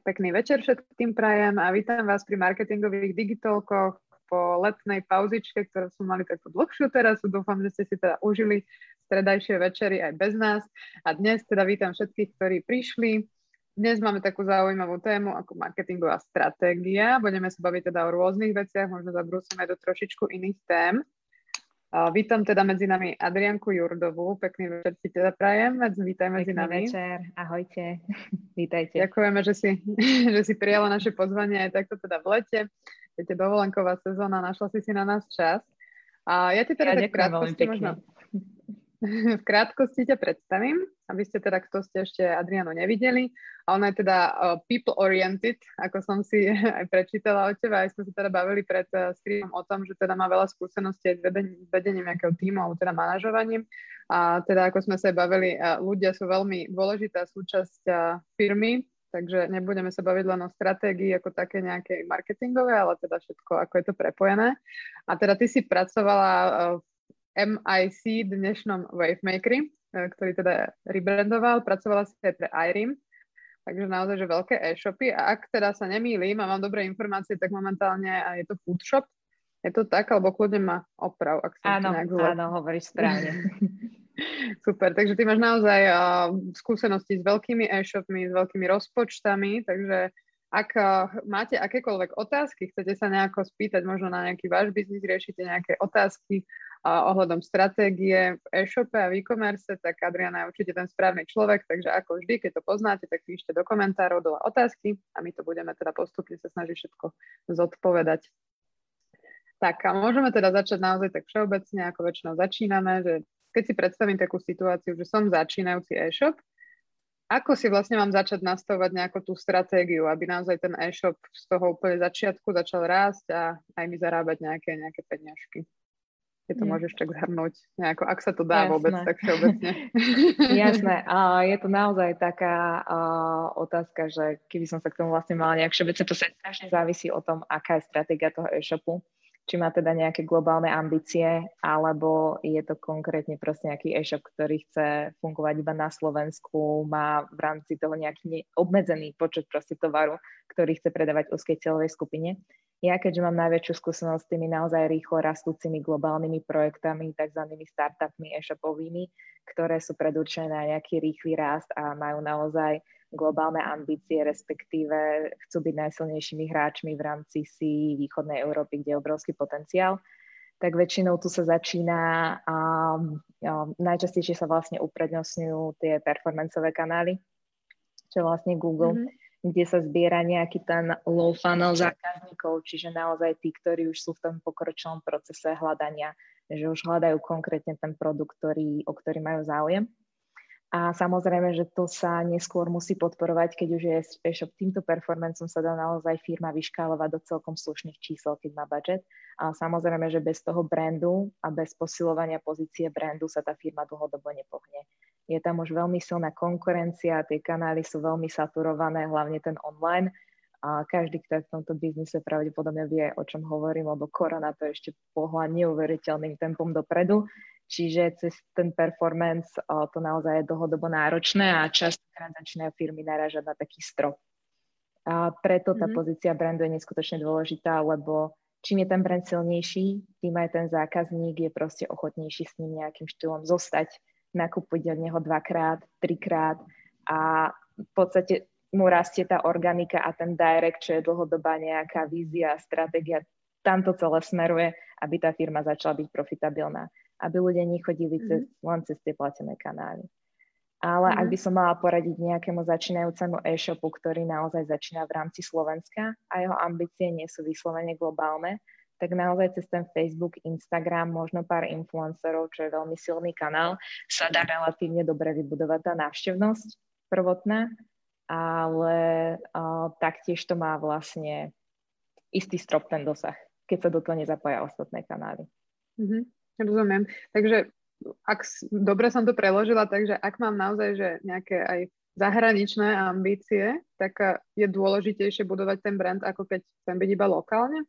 Pekný večer všetkým prajem a vítam vás pri marketingových digitalkoch po letnej pauzičke, ktorú sme mali takú dlhšiu teraz. Dúfam, že ste si teda užili stredajšie večery aj bez nás. A dnes teda vítam všetkých, ktorí prišli. Dnes máme takú zaujímavú tému ako marketingová stratégia. Budeme sa baviť teda o rôznych veciach, možno zabrúsime do trošičku iných tém. Vítam teda medzi nami Adrianku Jurdovú. Pekný večer si teda prajem. Vítaj medzi Pekný nami. večer, ahojte. Vítajte. Ďakujeme, že si, že si prijala naše pozvanie aj takto teda v lete. Viete, dovolenková sezóna, našla si si na nás čas. A ja ti teda ja tak krátkosti možno, v krátkosti ťa predstavím, aby ste teda, kto ste ešte Adriano nevideli. A ona je teda people-oriented, ako som si aj prečítala od teba. Aj sme sa teda bavili pred uh, streamom o tom, že teda má veľa skúseností aj s vedením, nejakého týmu alebo teda manažovaním. A teda, ako sme sa aj bavili, uh, ľudia sú veľmi dôležitá súčasť uh, firmy, takže nebudeme sa baviť len o stratégii ako také nejaké marketingové, ale teda všetko, ako je to prepojené. A teda ty si pracovala v MIC, dnešnom Wavemakeri, eh, ktorý teda rebrandoval, pracovala si aj pre IRIM, takže naozaj, že veľké e-shopy a ak teda sa nemýlim a mám dobré informácie, tak momentálne je to food shop. Je to tak, alebo kľudne ma oprav, ak som áno, nejak. Áno, hovoríš správne. Super, takže ty máš naozaj uh, skúsenosti s veľkými e-shopmi, s veľkými rozpočtami, takže ak uh, máte akékoľvek otázky, chcete sa nejako spýtať možno na nejaký váš biznis, riešite nejaké otázky, ohľadom stratégie v e-shope a v e-commerce, tak Adriana je určite ten správny človek, takže ako vždy, keď to poznáte, tak píšte do komentárov dole otázky a my to budeme teda postupne sa snažiť všetko zodpovedať. Tak a môžeme teda začať naozaj tak všeobecne, ako väčšinou začíname, že keď si predstavím takú situáciu, že som začínajúci e-shop, ako si vlastne mám začať nastavovať nejakú tú stratégiu, aby naozaj ten e-shop z toho úplne začiatku začal rásť a aj mi zarábať nejaké, nejaké peniažky? keď to môžeš tak zhrnúť, nejako, ak sa to dá Jasné. vôbec tak všeobecne. Jasné, a je to naozaj taká uh, otázka, že keby som sa k tomu vlastne mala nejak všeobecne, to sa strašne závisí o tom, aká je stratégia toho e-shopu, či má teda nejaké globálne ambície, alebo je to konkrétne proste nejaký e-shop, ktorý chce fungovať iba na Slovensku, má v rámci toho nejaký obmedzený počet proste tovaru, ktorý chce predávať úzkej celovej skupine. Ja, keďže mám najväčšiu skúsenosť s tými naozaj rýchlo rastúcimi globálnymi projektami, tzv. startupmi e-shopovými, ktoré sú predurčené na nejaký rýchly rast a majú naozaj globálne ambície, respektíve chcú byť najsilnejšími hráčmi v rámci si východnej Európy, kde je obrovský potenciál, tak väčšinou tu sa začína a, a najčastejšie sa vlastne uprednostňujú tie performancové kanály, čo vlastne Google. Mm-hmm kde sa zbiera nejaký ten low funnel zákazníkov, čiže naozaj tí, ktorí už sú v tom pokročilom procese hľadania, že už hľadajú konkrétne ten produkt, ktorý, o ktorý majú záujem. A samozrejme, že to sa neskôr musí podporovať, keď už je e-shop týmto performancom sa dá naozaj firma vyškálovať do celkom slušných čísel, keď má budget. A samozrejme, že bez toho brandu a bez posilovania pozície brandu sa tá firma dlhodobo nepohne je tam už veľmi silná konkurencia, tie kanály sú veľmi saturované, hlavne ten online. A každý, kto je v tomto biznise, pravdepodobne vie, o čom hovorím, lebo korona to ešte pohľa neuveriteľným tempom dopredu. Čiže cez ten performance to naozaj je dlhodobo náročné a častokrát začínajú firmy naražať na taký strop. A preto tá mm-hmm. pozícia brandu je neskutočne dôležitá, lebo čím je ten brand silnejší, tým aj ten zákazník je proste ochotnejší s ním nejakým štýlom zostať nakúpiť od neho dvakrát, trikrát a v podstate mu rastie tá organika a ten direct, čo je dlhodobá nejaká vízia, stratégia, tam to celé smeruje, aby tá firma začala byť profitabilná. Aby ľudia nechodili mm-hmm. cez, len cez tie platené kanály. Ale mm-hmm. ak by som mala poradiť nejakému začínajúcemu e-shopu, ktorý naozaj začína v rámci Slovenska a jeho ambície nie sú vyslovene globálne, tak naozaj cez ten Facebook, Instagram, možno pár influencerov, čo je veľmi silný kanál, sa dá relatívne dobre vybudovať tá návštevnosť prvotná, ale uh, taktiež to má vlastne istý strop ten dosah, keď sa do toho nezapája ostatné kanály. Mm-hmm, rozumiem. Takže ak dobre som to preložila, takže ak mám naozaj že nejaké aj zahraničné ambície, tak je dôležitejšie budovať ten brand, ako keď chcem byť iba lokálne?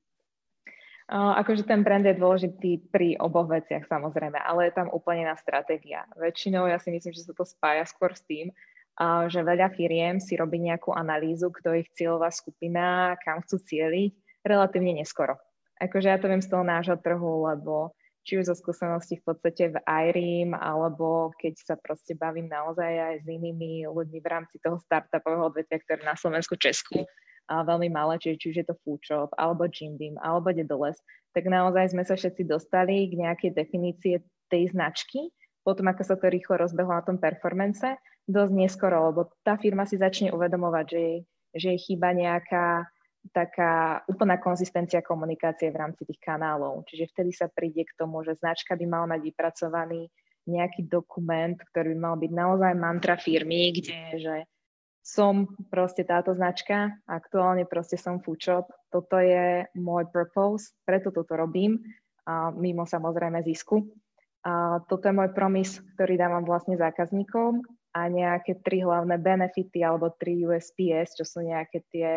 Uh, akože ten brand je dôležitý pri oboch veciach samozrejme, ale je tam úplne na stratégia. Väčšinou ja si myslím, že sa to spája skôr s tým, že veľa firiem si robí nejakú analýzu, kto ich cieľová skupina, kam chcú cieliť, relatívne neskoro. Akože ja to viem z toho nášho trhu, lebo či už zo skúseností v podstate v IRIM, alebo keď sa proste bavím naozaj aj s inými ľuďmi v rámci toho startupového odvetvia, ktoré na Slovensku, Česku a veľmi malé, čiže či už je to Foodshop, alebo Jim Beam, alebo Dedoles, tak naozaj sme sa všetci dostali k nejakej definície tej značky, potom ako sa to rýchlo rozbehlo na tom performance, dosť neskoro, lebo tá firma si začne uvedomovať, že že jej chýba nejaká taká úplná konzistencia komunikácie v rámci tých kanálov. Čiže vtedy sa príde k tomu, že značka by mala mať vypracovaný nejaký dokument, ktorý by mal byť naozaj mantra firmy, kde že som proste táto značka, aktuálne proste som Foodshop, toto je môj purpose, preto toto robím, a mimo samozrejme zisku. A toto je môj promis, ktorý dávam vlastne zákazníkom a nejaké tri hlavné benefity alebo tri USPS, čo sú nejaké tie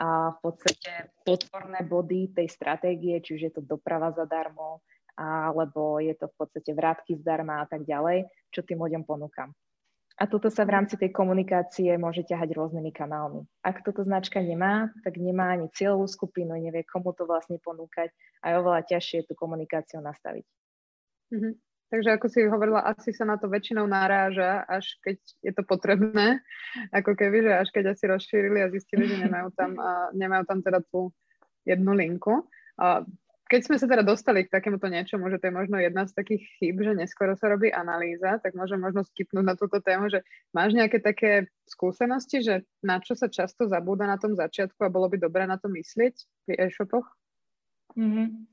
a v podstate podporné body tej stratégie, či už je to doprava zadarmo, alebo je to v podstate vrátky zdarma a tak ďalej, čo tým ľuďom ponúkam. A toto sa v rámci tej komunikácie môže ťahať rôznymi kanálmi. Ak toto značka nemá, tak nemá ani cieľovú skupinu, nevie komu to vlastne ponúkať a je oveľa ťažšie tú komunikáciu nastaviť. Mm-hmm. Takže ako si hovorila, asi sa na to väčšinou naráža, až keď je to potrebné, ako keby, že až keď asi rozšírili a zistili, že nemajú tam, a nemajú tam teda tú jednu linku. A keď sme sa teda dostali k takémuto niečomu, že to je možno jedna z takých chyb, že neskoro sa robí analýza, tak môžem možno skipnúť na túto tému, že máš nejaké také skúsenosti, že na čo sa často zabúda na tom začiatku a bolo by dobré na to myslieť pri e-shopoch? Mm-hmm.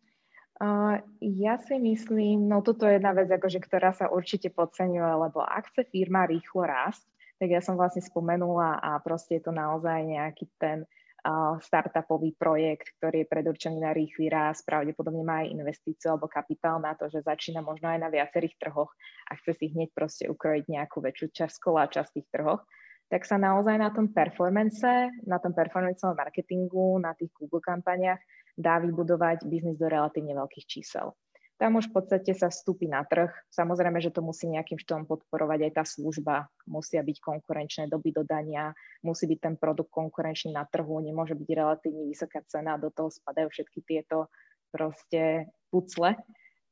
Ja si myslím, no toto je jedna vec, akože, ktorá sa určite podceňuje, lebo ak chce firma rýchlo rásť, tak ja som vlastne spomenula a proste je to naozaj nejaký ten uh, startupový projekt, ktorý je predurčený na rýchly rast, pravdepodobne má aj investíciu alebo kapitál na to, že začína možno aj na viacerých trhoch a chce si hneď proste ukrojiť nejakú väčšiu časť časť tých trhoch tak sa naozaj na tom performance, na tom performanceovom marketingu, na tých Google kampaniach dá vybudovať biznis do relatívne veľkých čísel. Tam už v podstate sa vstúpi na trh. Samozrejme, že to musí nejakým štýlom podporovať aj tá služba. Musia byť konkurenčné doby dodania, musí byť ten produkt konkurenčný na trhu, nemôže byť relatívne vysoká cena, do toho spadajú všetky tieto proste pucle.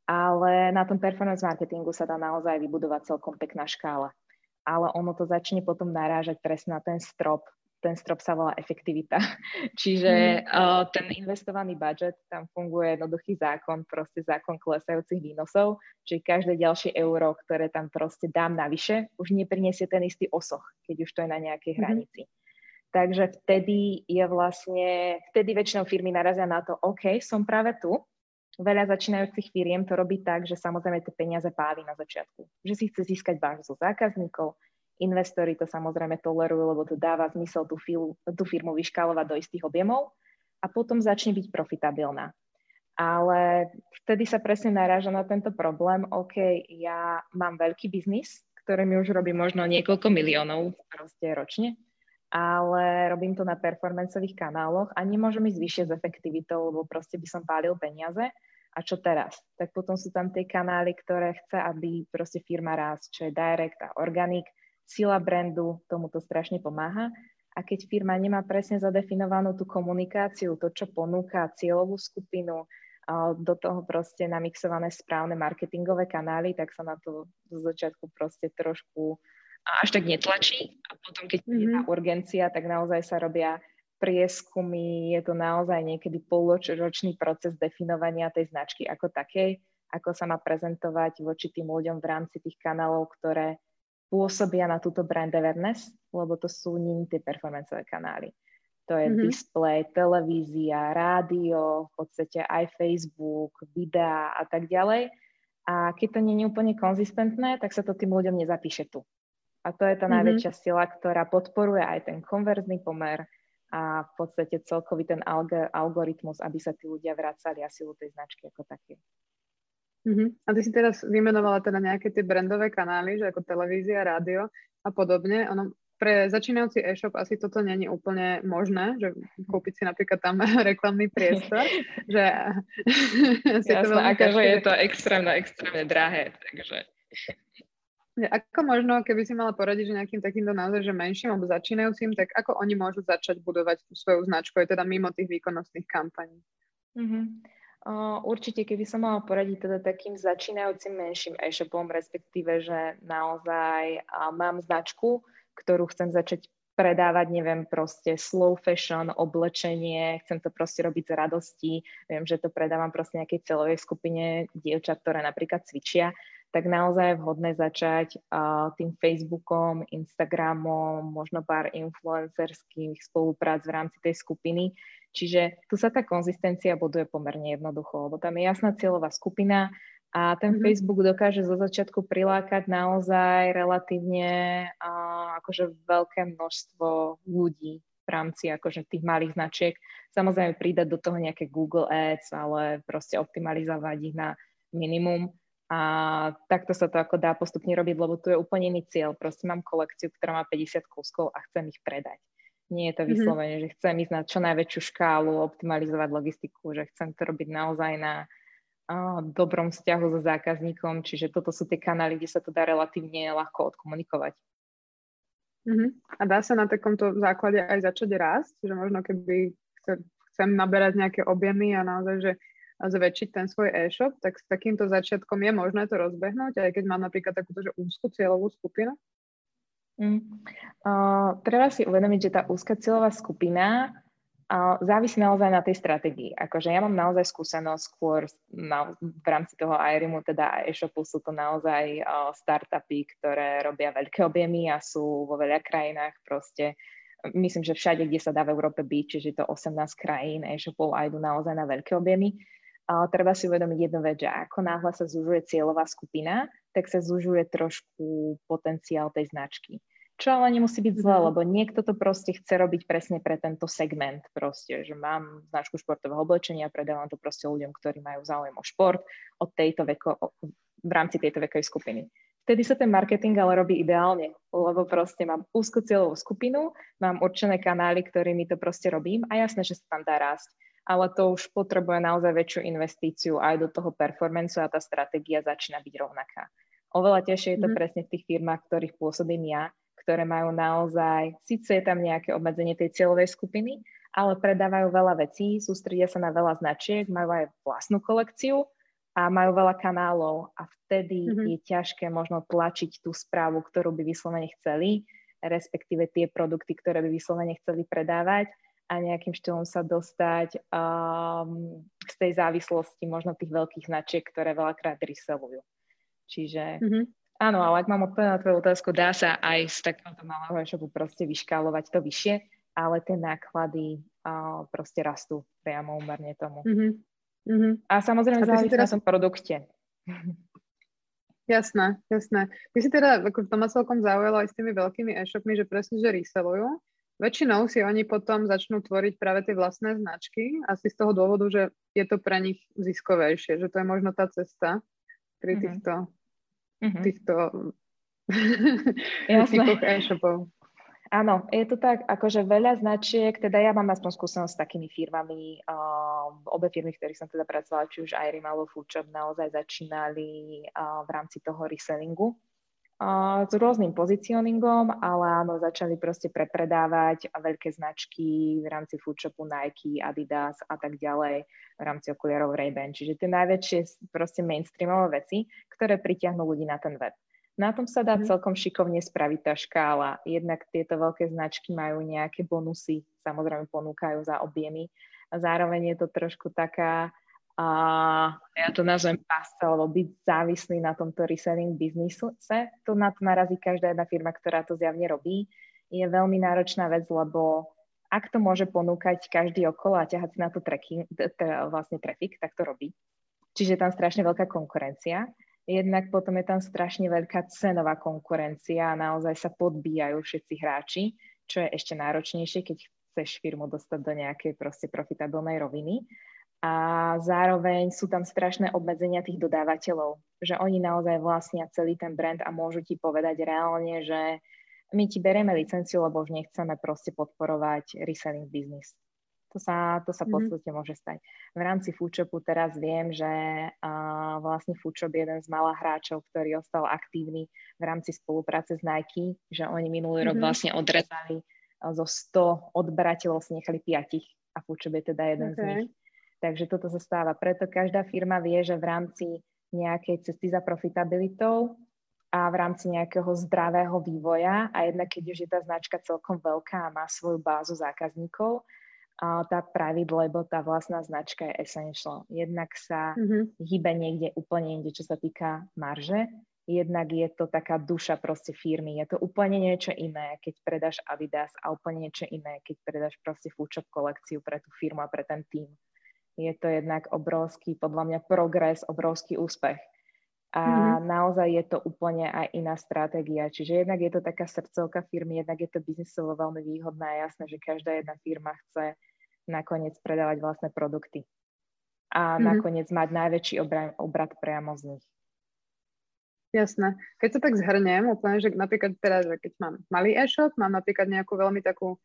Ale na tom performance marketingu sa dá naozaj vybudovať celkom pekná škála ale ono to začne potom narážať presne na ten strop. Ten strop sa volá efektivita. Čiže uh, ten investovaný budget, tam funguje jednoduchý zákon, proste zákon klesajúcich výnosov, čiže každé ďalšie euro, ktoré tam proste dám navyše, už nepriniesie ten istý osoch, keď už to je na nejakej mm. hranici. Takže vtedy je vlastne, vtedy väčšinou firmy narazia na to, OK, som práve tu, Veľa začínajúcich firiem to robí tak, že samozrejme tie peniaze páli na začiatku. Že si chce získať zo zákazníkov, investori to samozrejme tolerujú, lebo to dáva zmysel tú, filu, tú firmu vyškálovať do istých objemov a potom začne byť profitabilná. Ale vtedy sa presne naráža na tento problém, OK, ja mám veľký biznis, ktorý mi už robí možno niekoľko miliónov proste ročne, ale robím to na performanceových kanáloch a nemôžem ísť vyššie s efektivitou, lebo proste by som pálil peniaze a čo teraz? Tak potom sú tam tie kanály, ktoré chce, aby proste firma raz, čo je direct a organic. Sila brandu tomuto strašne pomáha. A keď firma nemá presne zadefinovanú tú komunikáciu, to, čo ponúka cieľovú skupinu, do toho proste namixované správne marketingové kanály, tak sa na to zo začiatku proste trošku až tak netlačí. A potom, keď mm-hmm. je tá urgencia, tak naozaj sa robia prieskumy, je to naozaj niekedy polročný proces definovania tej značky ako takej, ako sa má prezentovať voči tým ľuďom v rámci tých kanálov, ktoré pôsobia na túto brand awareness, lebo to sú nie tie performanceové kanály. To je mm-hmm. display, televízia, rádio, v podstate aj Facebook, videá a tak ďalej. A keď to nie je úplne konzistentné, tak sa to tým ľuďom nezapíše tu. A to je tá mm-hmm. najväčšia sila, ktorá podporuje aj ten konverzný pomer, a v podstate celkový ten alg- algoritmus, aby sa tí ľudia vracali a silu tej značky ako také. Uh-huh. A ty si teraz vymenovala teda nejaké tie brandové kanály, že ako televízia, rádio a podobne. Ono, pre začínajúci e-shop asi toto není úplne možné, že kúpiť si napríklad tam reklamný priestor. že Jasné, to akože je to extrémne, extrémne drahé, takže... Ako možno, keby si mala poradiť, že nejakým takýmto naozaj, že menším alebo začínajúcim, tak ako oni môžu začať budovať tú svoju značku, je teda mimo tých výkonnostných kampaní? Mm-hmm. Určite, keby som mala poradiť teda takým začínajúcim menším e-shopom, respektíve, že naozaj mám značku, ktorú chcem začať predávať, neviem, proste slow fashion, oblečenie, chcem to proste robiť z radosti, viem, že to predávam proste nejakej celovej skupine dievčat, ktoré napríklad cvičia, tak naozaj je vhodné začať uh, tým Facebookom, Instagramom, možno pár influencerských spoluprác v rámci tej skupiny. Čiže tu sa tá konzistencia buduje pomerne jednoducho, lebo tam je jasná cieľová skupina, a ten mm-hmm. Facebook dokáže zo začiatku prilákať naozaj relatívne uh, akože veľké množstvo ľudí v rámci akože tých malých značiek. Samozrejme pridať do toho nejaké Google Ads, ale proste optimalizovať ich na minimum. A takto sa to ako dá postupne robiť, lebo tu je úplne iný cieľ. Proste mám kolekciu, ktorá má 50 kúskov a chcem ich predať. Nie je to mhm. vyslovene, mm-hmm. že chcem ísť na čo najväčšiu škálu, optimalizovať logistiku, že chcem to robiť naozaj na dobrom vzťahu so zákazníkom, čiže toto sú tie kanály, kde sa to dá relatívne ľahko odkomunikovať. Uh-huh. A dá sa na takomto základe aj začať rásť, že možno keby chcem naberať nejaké objemy a naozaj, že zväčšiť ten svoj e-shop, tak s takýmto začiatkom je možné to rozbehnúť, aj keď mám napríklad takúto že úzkú cieľovú skupinu? Mm. Uh, treba si uvedomiť, že tá úzka cieľová skupina a závisí naozaj na tej stratégii. Akože ja mám naozaj skúsenosť skôr na, v rámci toho iRimu, teda e-shopu sú to naozaj uh, startupy, ktoré robia veľké objemy a sú vo veľa krajinách proste myslím, že všade, kde sa dá v Európe byť, čiže to 18 krajín e-shopov a idú naozaj na veľké objemy. Uh, treba si uvedomiť jednu vec, že ako náhle sa zužuje cieľová skupina, tak sa zužuje trošku potenciál tej značky. Čo ale nemusí byť zle, mhm. lebo niekto to proste chce robiť presne pre tento segment proste, že mám značku športového oblečenia, predávam to proste ľuďom, ktorí majú záujem o šport od tejto veko, v rámci tejto vekovej skupiny. Vtedy sa ten marketing ale robí ideálne, lebo proste mám úzko cieľovú skupinu, mám určené kanály, ktorými to proste robím a jasné, že sa tam dá rásť. Ale to už potrebuje naozaj väčšiu investíciu aj do toho performanceu a tá stratégia začína byť rovnaká. Oveľa ťažšie je to mm. presne v tých firmách, ktorých pôsobím ja, ktoré majú naozaj, síce je tam nejaké obmedzenie tej cieľovej skupiny, ale predávajú veľa vecí, sústredia sa na veľa značiek, majú aj vlastnú kolekciu a majú veľa kanálov a vtedy mm-hmm. je ťažké možno tlačiť tú správu, ktorú by vyslovene chceli, respektíve tie produkty, ktoré by vyslovene chceli predávať a nejakým štýlom sa dostať um, z tej závislosti možno tých veľkých značiek, ktoré veľakrát resellujú. Čiže mm-hmm. Áno, ale ak mám odpovedať na tvoju otázku, dá sa aj z takéhoto malého e-shopu proste vyškálovať to vyššie, ale tie náklady uh, proste rastú priamo úmerne tomu. Mm-hmm. Mm-hmm. A samozrejme závisí teraz... na tom produkte. Jasné, jasné. Ty si teda, ako to ma celkom zaujalo aj s tými veľkými e-shopmi, že presne, že resellujú. Väčšinou si oni potom začnú tvoriť práve tie vlastné značky, asi z toho dôvodu, že je to pre nich ziskovejšie, že to je možno tá cesta pri mm-hmm. týchto mm-hmm. týchto typoch e-shopov. Áno, je to tak, akože veľa značiek, teda ja mám aspoň skúsenosť s takými firmami, uh, obe firmy, ktorých som teda pracovala, či už Irim alebo Foodshop, naozaj začínali uh, v rámci toho resellingu s rôznym pozicioningom, ale áno, začali proste prepredávať veľké značky v rámci Foodshopu Nike, Adidas a tak ďalej, v rámci okuliarov Ray-Ban, čiže tie najväčšie proste mainstreamové veci, ktoré pritiahnu ľudí na ten web. Na tom sa dá mhm. celkom šikovne spraviť tá škála. Jednak tieto veľké značky majú nejaké bonusy, samozrejme ponúkajú za objemy. A zároveň je to trošku taká, a ja to nazvem pasca, alebo byť závislý na tomto reselling biznise. To na to narazí každá jedna firma, ktorá to zjavne robí. Je veľmi náročná vec, lebo ak to môže ponúkať každý okolo a ťahať si na to tracking, vlastne trafik, tak to robí. Čiže je tam strašne veľká konkurencia. Jednak potom je tam strašne veľká cenová konkurencia a naozaj sa podbíjajú všetci hráči, čo je ešte náročnejšie, keď chceš firmu dostať do nejakej proste profitabilnej roviny. A zároveň sú tam strašné obmedzenia tých dodávateľov, že oni naozaj vlastnia celý ten brand a môžu ti povedať reálne, že my ti berieme licenciu, lebo už nechceme proste podporovať reselling business. To sa, to sa v mhm. podstate mm-hmm. môže stať. V rámci Foodshopu teraz viem, že uh, vlastne Foodshop je jeden z malých hráčov, ktorý ostal aktívny v rámci spolupráce s Nike, že oni minulý mm-hmm. rok mhm. vlastne odrezali uh, zo 100 odberateľov si nechali piatich a Foodshop je teda jeden okay. z nich. Takže toto sa stáva. Preto každá firma vie, že v rámci nejakej cesty za profitabilitou a v rámci nejakého zdravého vývoja a jednak keď už je tá značka celkom veľká a má svoju bázu zákazníkov, a tá pravid, lebo tá vlastná značka je essential. Jednak sa mm-hmm. hýbe niekde úplne inde, čo sa týka marže, jednak je to taká duša proste firmy. Je to úplne niečo iné, keď predáš Adidas a úplne niečo iné, keď predáš proste Foodshop kolekciu pre tú firmu a pre ten tým. Je to jednak obrovský, podľa mňa, progres, obrovský úspech. A mm-hmm. naozaj je to úplne aj iná stratégia. Čiže jednak je to taká srdcovka firmy, jednak je to biznisovo veľmi výhodné a jasné, že každá jedna firma chce nakoniec predávať vlastné produkty. A mm-hmm. nakoniec mať najväčší obrad, obrad priamo z nich. Jasné. Keď sa tak zhrnem, úplne, že napríklad teraz, že keď mám malý e-shop, mám napríklad nejakú veľmi takú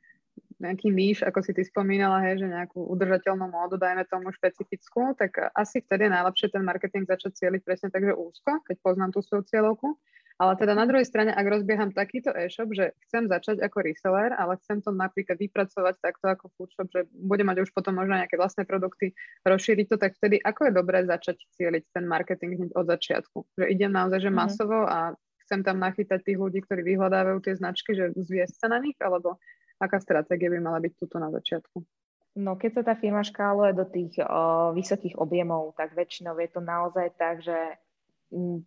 nejaký níž, ako si ty spomínala, hej, že nejakú udržateľnú módu, dajme tomu špecifickú, tak asi vtedy je najlepšie ten marketing začať cieliť presne tak, že úzko, keď poznám tú svoju cieľovku. Ale teda na druhej strane, ak rozbieham takýto e-shop, že chcem začať ako reseller, ale chcem to napríklad vypracovať takto ako foodshop, že budem mať už potom možno nejaké vlastné produkty, rozšíriť to, tak vtedy ako je dobré začať cieliť ten marketing hneď od začiatku? Že idem naozaj, že mm-hmm. masovo a chcem tam nachytať tých ľudí, ktorí vyhľadávajú tie značky, že zviesť sa na nich, alebo Aká stratégia by mala byť tuto na začiatku? No keď sa tá firma škáluje do tých o, vysokých objemov, tak väčšinou je to naozaj tak, že m,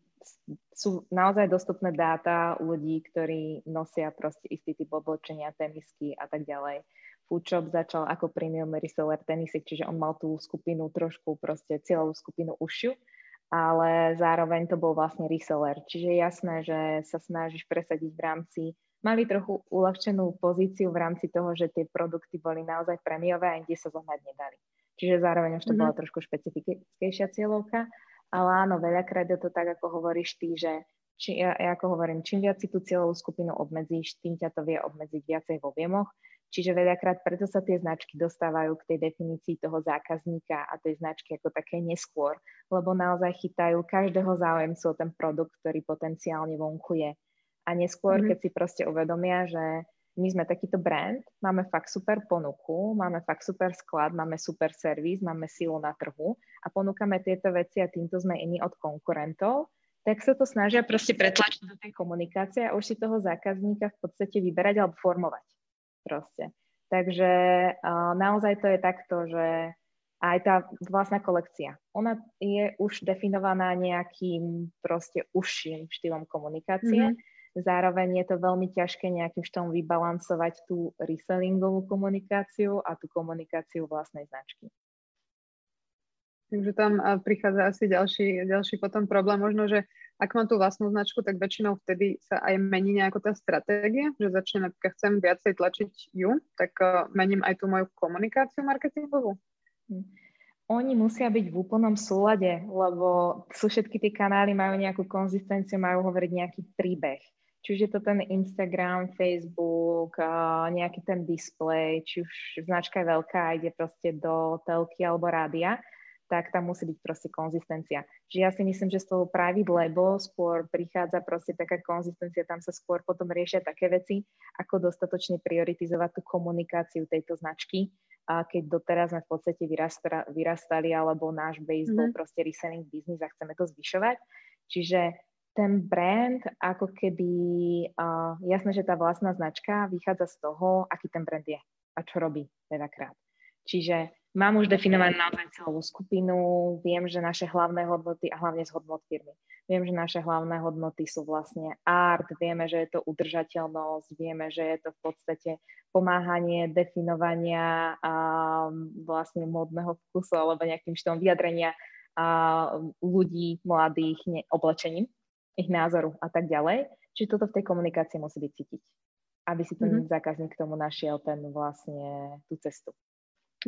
sú naozaj dostupné dáta ľudí, ktorí nosia proste istý typ oblečenia, tenisky a tak ďalej. Foodshop začal ako premium reseller tenisek, čiže on mal tú skupinu trošku proste cieľovú skupinu ušiu, ale zároveň to bol vlastne reseller. Čiže je jasné, že sa snažíš presadiť v rámci mali trochu uľahčenú pozíciu v rámci toho, že tie produkty boli naozaj premiové a inde sa zohnať nedali. Čiže zároveň už to mm-hmm. bola trošku špecifickejšia cieľovka, ale áno, veľakrát je to tak, ako hovoríš ty, že či, ja, ja ako hovorím, čím viac si tú cieľovú skupinu obmedzíš, tým ťa to vie obmedziť viacej v objemoch. Čiže veľakrát preto sa tie značky dostávajú k tej definícii toho zákazníka a tej značky ako také neskôr, lebo naozaj chytajú každého záujemcu o ten produkt, ktorý potenciálne vonku je. A neskôr, mm-hmm. keď si proste uvedomia, že my sme takýto brand, máme fakt super ponuku, máme fakt super sklad, máme super servis, máme silu na trhu a ponúkame tieto veci a týmto sme iní od konkurentov, tak sa to snažia proste pretlačiť do tej komunikácie a už si toho zákazníka v podstate vyberať alebo formovať proste. Takže uh, naozaj to je takto, že aj tá vlastná kolekcia, ona je už definovaná nejakým proste užším štýlom komunikácie. Mm-hmm Zároveň je to veľmi ťažké nejakým štýlom vybalancovať tú resellingovú komunikáciu a tú komunikáciu vlastnej značky. Takže tam prichádza asi ďalší, ďalší potom problém. Možno, že ak mám tú vlastnú značku, tak väčšinou vtedy sa aj mení nejako tá stratégia, že začnem, keď chcem viacej tlačiť ju, tak mením aj tú moju komunikáciu marketingovú. Hm. Oni musia byť v úplnom súlade, lebo sú všetky tie kanály, majú nejakú konzistenciu, majú hovoriť nejaký príbeh. Či už je to ten Instagram, Facebook, nejaký ten display, či už značka je veľká, ide proste do telky alebo rádia, tak tam musí byť proste konzistencia. Čiže ja si myslím, že z toho private lebo skôr prichádza proste taká konzistencia, tam sa skôr potom riešia také veci, ako dostatočne prioritizovať tú komunikáciu tejto značky, a keď doteraz sme v podstate vyrastali, alebo náš base mm-hmm. bol mhm. proste reselling business a chceme to zvyšovať. Čiže ten brand ako keby, uh, jasné, že tá vlastná značka vychádza z toho, aký ten brand je a čo robí veľakrát. Čiže mám už definovanú naozaj celú skupinu, viem, že naše hlavné hodnoty a hlavne z hodnot firmy. Viem, že naše hlavné hodnoty sú vlastne art, vieme, že je to udržateľnosť, vieme, že je to v podstate pomáhanie definovania a vlastne modného vkusu alebo nejakým štýlom vyjadrenia a ľudí mladých ne, oblečením ich názoru a tak ďalej. Čiže toto v tej komunikácii musí byť cítiť, aby si ten mm-hmm. zákazník k tomu našiel ten vlastne tú cestu.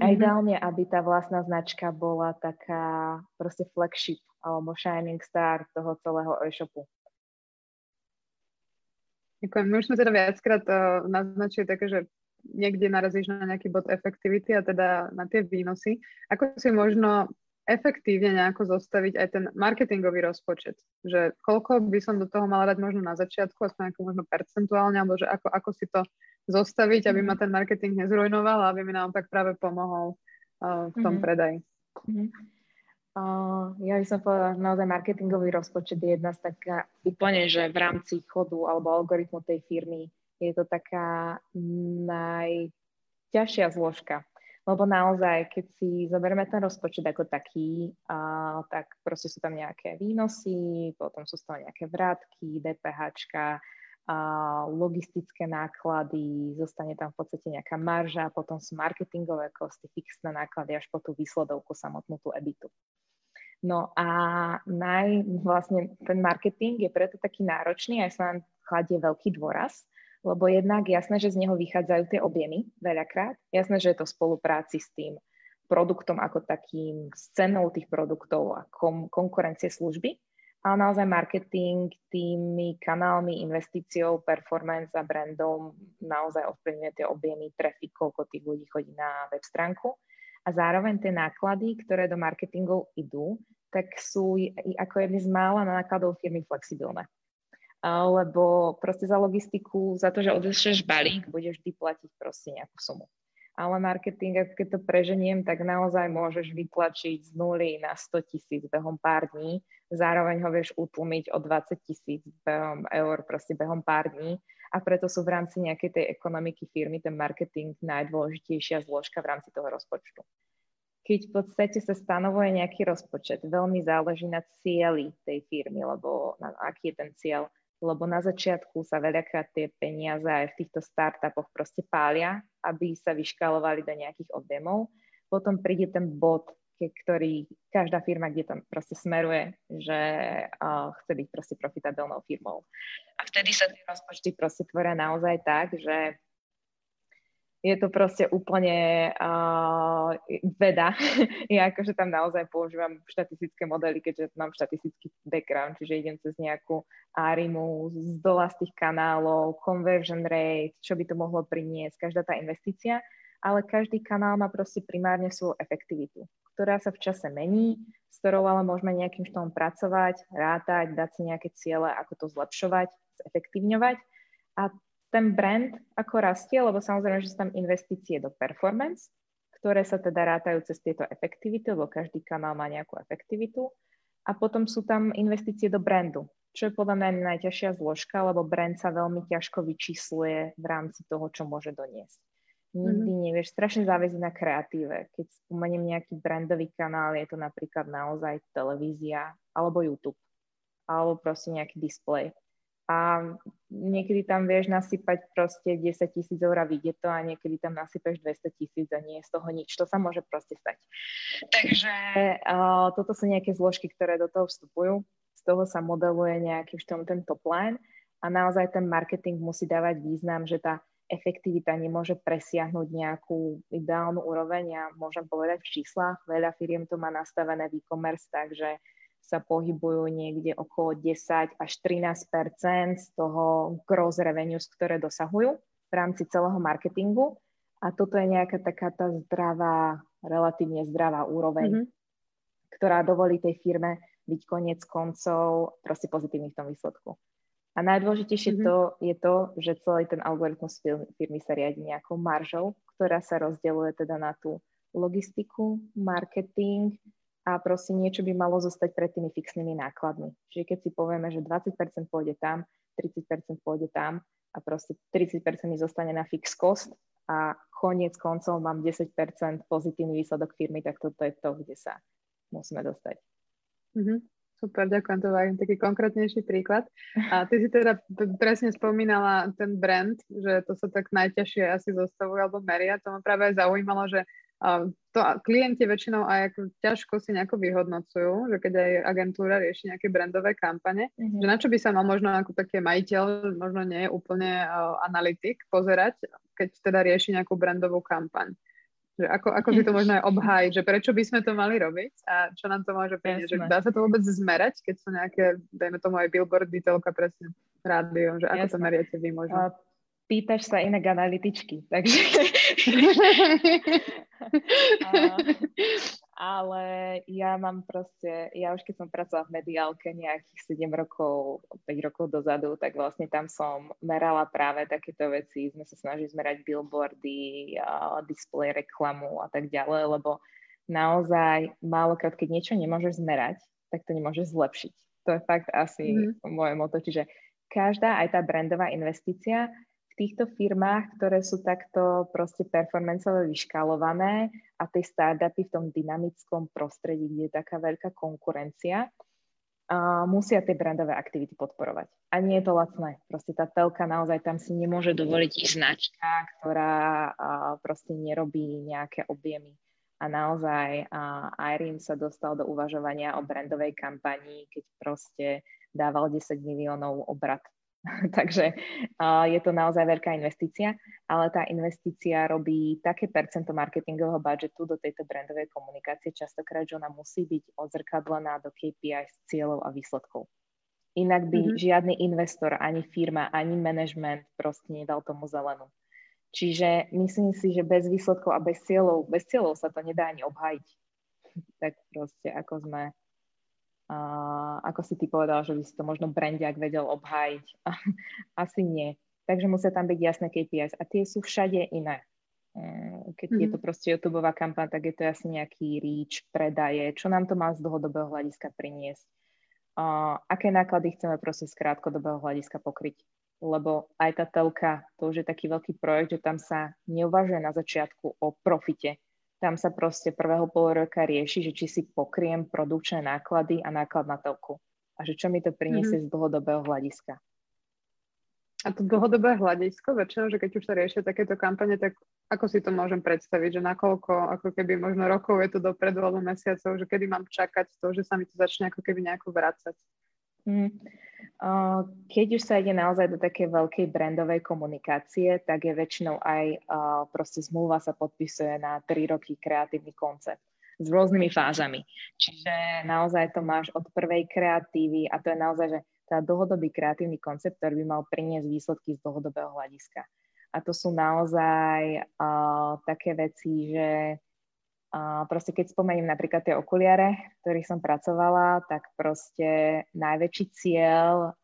A mm-hmm. ideálne, aby tá vlastná značka bola taká proste flagship alebo shining star toho celého e-shopu. Ďakujem. My už sme teda viackrát uh, naznačili také, že niekde narazíš na nejaký bod efektivity a teda na tie výnosy. Ako si možno efektívne nejako zostaviť aj ten marketingový rozpočet, že koľko by som do toho mala dať možno na začiatku, aspoň ako možno percentuálne, alebo že ako, ako si to zostaviť, aby ma mhm. ten marketing nezrujnoval a aby mi naopak práve pomohol uh, v tom mm-hmm. predaji. Mm-hmm. Uh, ja by som povedala, že naozaj marketingový rozpočet je jedna z taká úplne, že v rámci chodu alebo algoritmu tej firmy je to taká najťažšia zložka lebo naozaj, keď si zoberieme ten rozpočet ako taký, a, tak proste sú tam nejaké výnosy, potom sú tam nejaké vrátky, DPH, logistické náklady, zostane tam v podstate nejaká marža, potom sú marketingové kosty, fixné náklady až po tú výsledovku samotnú tú ebitu. No a naj, vlastne ten marketing je preto taký náročný, aj sa nám kladie veľký dôraz, lebo jednak jasné, že z neho vychádzajú tie objemy veľakrát. Jasné, že je to v spolupráci s tým produktom ako takým, s cenou tých produktov a kom, konkurencie služby, ale naozaj marketing tými kanálmi, investíciou, performance a brandom naozaj ovplyvňuje tie objemy, trafik, koľko tých ľudí chodí na web stránku. A zároveň tie náklady, ktoré do marketingov idú, tak sú ako jedny z mála nákladov firmy flexibilné lebo proste za logistiku, za to, že odešleš balík, budeš vždy platiť proste nejakú sumu. Ale marketing, keď to preženiem, tak naozaj môžeš vytlačiť z nuly na 100 tisíc behom pár dní, zároveň ho vieš utlmiť o 20 tisíc eur proste behom pár dní. A preto sú v rámci nejakej tej ekonomiky firmy ten marketing najdôležitejšia zložka v rámci toho rozpočtu. Keď v podstate sa stanovuje nejaký rozpočet, veľmi záleží na cieli tej firmy, lebo na, aký je ten cieľ lebo na začiatku sa veľakrát tie peniaze aj v týchto startupoch proste pália, aby sa vyškalovali do nejakých objemov. Potom príde ten bod, ktorý každá firma, kde tam proste smeruje, že uh, chce byť proste profitabilnou firmou. A vtedy sa tie rozpočty proste tvoria naozaj tak, že je to proste úplne uh, veda. ja akože tam naozaj používam štatistické modely, keďže mám štatistický background, čiže idem cez nejakú ARIMu z dola z tých kanálov, conversion rate, čo by to mohlo priniesť, každá tá investícia, ale každý kanál má proste primárne svoju efektivitu, ktorá sa v čase mení, s ktorou ale môžeme nejakým štýlom pracovať, rátať, dať si nejaké ciele, ako to zlepšovať, zefektívňovať. A ten brand ako rastie, lebo samozrejme, že sú tam investície do performance, ktoré sa teda rátajú cez tieto efektivity, lebo každý kanál má nejakú efektivitu. A potom sú tam investície do brandu, čo je podľa mňa najťažšia zložka, lebo brand sa veľmi ťažko vyčísluje v rámci toho, čo môže doniesť. Nikdy mm-hmm. nevieš, strašne závisí na kreatíve. Keď spomeniem nejaký brandový kanál, je to napríklad naozaj televízia alebo YouTube, alebo proste nejaký display a niekedy tam vieš nasypať proste 10 tisíc eur a vidie to a niekedy tam nasypeš 200 tisíc a nie je z toho nič. To sa môže proste stať. Takže uh, toto sú nejaké zložky, ktoré do toho vstupujú. Z toho sa modeluje nejaký štýlom ten top line a naozaj ten marketing musí dávať význam, že tá efektivita nemôže presiahnuť nejakú ideálnu úroveň. Ja môžem povedať v číslach, veľa firiem to má nastavené v e-commerce, takže sa pohybujú niekde okolo 10 až 13 z toho gross revenue, ktoré dosahujú v rámci celého marketingu. A toto je nejaká taká tá zdravá, relatívne zdravá úroveň, mm-hmm. ktorá dovolí tej firme byť koniec koncov proste pozitívny v tom výsledku. A najdôležitejšie mm-hmm. to je to, že celý ten algoritmus firmy sa riadi nejakou maržou, ktorá sa rozdeľuje teda na tú logistiku, marketing, a proste niečo by malo zostať pred tými fixnými nákladmi. Čiže keď si povieme, že 20% pôjde tam, 30% pôjde tam a proste 30% mi zostane na fix cost a koniec koncov mám 10% pozitívny výsledok firmy, tak toto je to, kde sa musíme dostať. Mm-hmm. Super, ďakujem, to je taký konkrétnejší príklad. A ty si teda presne spomínala ten brand, že to sa tak najťažšie asi zostavuje alebo meria. To ma práve aj zaujímalo, že to klienti väčšinou aj ako ťažko si nejako vyhodnocujú, že keď aj agentúra rieši nejaké brandové kampane, mm-hmm. že na čo by sa mal možno ako také majiteľ, možno nie je úplne uh, analytik, pozerať, keď teda rieši nejakú brandovú kampaň. Že ako, ako si to možno aj obhájiť, že prečo by sme to mali robiť a čo nám to môže priniesť. Že dá sa to vôbec zmerať, keď sú nejaké, dajme tomu aj billboard, detailka presne rádio, že ako Jasne. to meriate vy možno? Pýtaš sa inak analytičky, takže... a, ale ja mám proste, ja už keď som pracovala v mediálke nejakých 7 rokov, 5 rokov dozadu, tak vlastne tam som merala práve takéto veci. Sme sa snažili zmerať billboardy, display reklamu a tak ďalej, lebo naozaj málokrát, keď niečo nemôžeš zmerať, tak to nemôžeš zlepšiť. To je fakt asi mm-hmm. moje moto. Čiže každá, aj tá brandová investícia týchto firmách, ktoré sú takto proste performanceové vyškalované a tie startupy v tom dynamickom prostredí, kde je taká veľká konkurencia, a musia tie brandové aktivity podporovať. A nie je to lacné. Proste tá telka naozaj tam si nemôže dovoliť značka, ktorá proste nerobí nejaké objemy. A naozaj a Irene sa dostal do uvažovania o brandovej kampanii, keď proste dával 10 miliónov obrat Takže uh, je to naozaj veľká investícia, ale tá investícia robí také percento marketingového budžetu do tejto brandovej komunikácie častokrát, že ona musí byť odzrkadlená do KPI s cieľov a výsledkov. Inak by mm-hmm. žiadny investor, ani firma, ani management proste nedal tomu zelenú. Čiže myslím si, že bez výsledkov a bez cieľov, bez cieľov sa to nedá ani obhajiť. Tak proste ako sme Uh, ako si ty povedal, že by si to možno brandiak vedel obhájiť. Asi nie. Takže musia tam byť jasné KPIs. A tie sú všade iné. Uh, keď mm-hmm. je to proste YouTube kampaň, tak je to asi nejaký reach, predaje, čo nám to má z dlhodobého hľadiska priniesť. Uh, aké náklady chceme proste z krátkodobého hľadiska pokryť. Lebo aj tá telka, to už je taký veľký projekt, že tam sa neuvažuje na začiatku o profite, tam sa proste prvého pol roka rieši, že či si pokriem produkčné náklady a náklad na telku. A že čo mi to priniesie mm-hmm. z dlhodobého hľadiska. A to dlhodobé hľadisko, väčšinou, že keď už sa riešia takéto kampane, tak ako si to môžem predstaviť, že nakoľko, ako keby možno rokov je to dopredu alebo mesiacov, že kedy mám čakať to, že sa mi to začne ako keby nejako vrácať. Mm. Keď už sa ide naozaj do také veľkej brandovej komunikácie, tak je väčšinou aj proste zmluva sa podpisuje na 3 roky kreatívny koncept s rôznymi fázami. Čiže naozaj to máš od prvej kreatívy a to je naozaj, že tá dlhodobý kreatívny koncept, ktorý by mal priniesť výsledky z dlhodobého hľadiska. A to sú naozaj uh, také veci, že a proste keď spomeniem napríklad tie okuliare, ktorých som pracovala, tak proste najväčší cieľ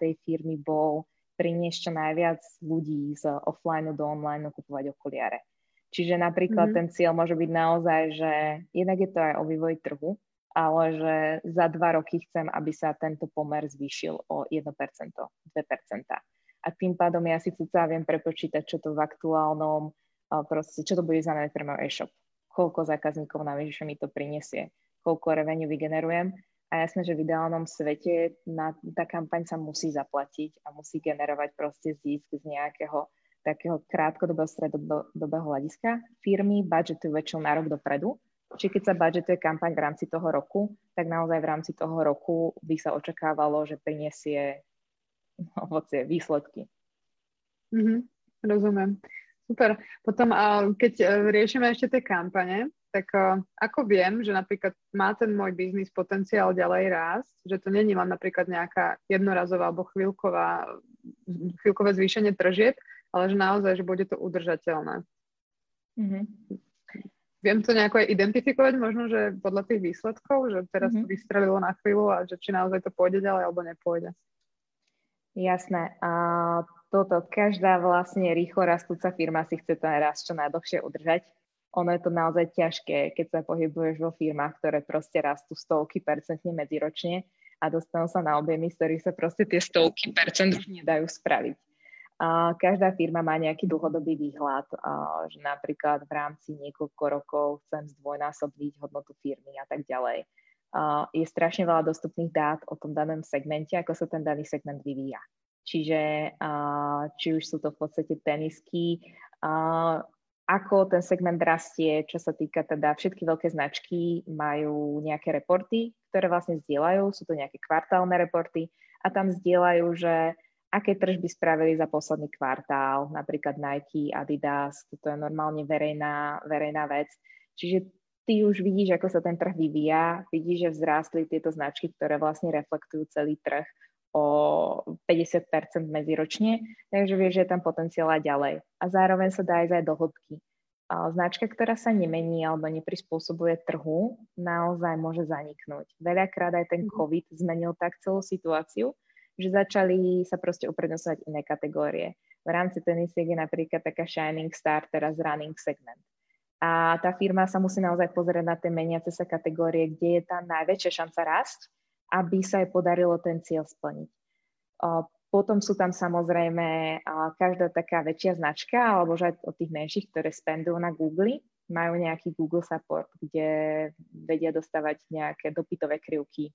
tej firmy bol priniesť čo najviac ľudí z offline do online kupovať okuliare. Čiže napríklad mm-hmm. ten cieľ môže byť naozaj, že jednak je to aj o vývoji trhu, ale že za dva roky chcem, aby sa tento pomer zvýšil o 1%, 2%. A tým pádom ja si cca viem prepočítať, čo to v aktuálnom, proste, čo to bude znamenať pre môj e-shop koľko zákazníkov navyše mi to prinesie, koľko revenue vygenerujem. A jasné, že v ideálnom svete na, tá kampaň sa musí zaplatiť a musí generovať proste zisk z nejakého takého krátkodobého stredodobého hľadiska. Firmy budgetujú väčšinou na rok dopredu, čiže keď sa budgetuje kampaň v rámci toho roku, tak naozaj v rámci toho roku by sa očakávalo, že prinesie ovocie, výsledky. Mm-hmm, rozumiem. Super. Potom, keď e, riešime ešte tie kampane, tak e, ako viem, že napríklad má ten môj biznis potenciál ďalej rásť, že to není len napríklad nejaká jednorazová alebo chvíľková, chvíľkové zvýšenie tržieb, ale že naozaj, že bude to udržateľné. Mm-hmm. Viem to nejako aj identifikovať, možno, že podľa tých výsledkov, že teraz mm-hmm. to vystrelilo na chvíľu a že či naozaj to pôjde ďalej alebo nepôjde. Jasné. A toto, každá vlastne rýchlo rastúca firma si chce ten rast čo najdlhšie udržať. Ono je to naozaj ťažké, keď sa pohybuješ vo firmách, ktoré proste rastú stovky percentne medziročne a dostanú sa na objemy, z ktorých sa proste tie stovky percent nedajú spraviť. A každá firma má nejaký dlhodobý výhľad, a, že napríklad v rámci niekoľko rokov chcem zdvojnásobiť hodnotu firmy a tak ďalej. A, je strašne veľa dostupných dát o tom danom segmente, ako sa ten daný segment vyvíja. Čiže či už sú to v podstate tenisky, ako ten segment rastie, čo sa týka teda všetky veľké značky majú nejaké reporty, ktoré vlastne zdieľajú, sú to nejaké kvartálne reporty a tam zdieľajú, že aké tržby spravili za posledný kvartál, napríklad Nike, Adidas, toto je normálne verejná, verejná vec. Čiže ty už vidíš, ako sa ten trh vyvíja, vidíš, že vzrástli tieto značky, ktoré vlastne reflektujú celý trh o 50% medziročne, takže vieš, že je tam potenciál aj ďalej. A zároveň sa dá ísť aj do hĺbky. Značka, ktorá sa nemení alebo neprispôsobuje trhu, naozaj môže zaniknúť. Veľakrát aj ten mhm. COVID zmenil tak celú situáciu, že začali sa proste uprednostňovať iné kategórie. V rámci tenisiek je napríklad taká Shining Star, teraz running segment. A tá firma sa musí naozaj pozrieť na tie meniace sa kategórie, kde je tá najväčšia šanca rásť, aby sa jej podarilo ten cieľ splniť. Potom sú tam samozrejme každá taká väčšia značka, alebo že od tých menších, ktoré spendujú na Google, majú nejaký Google support, kde vedia dostávať nejaké dopytové krivky.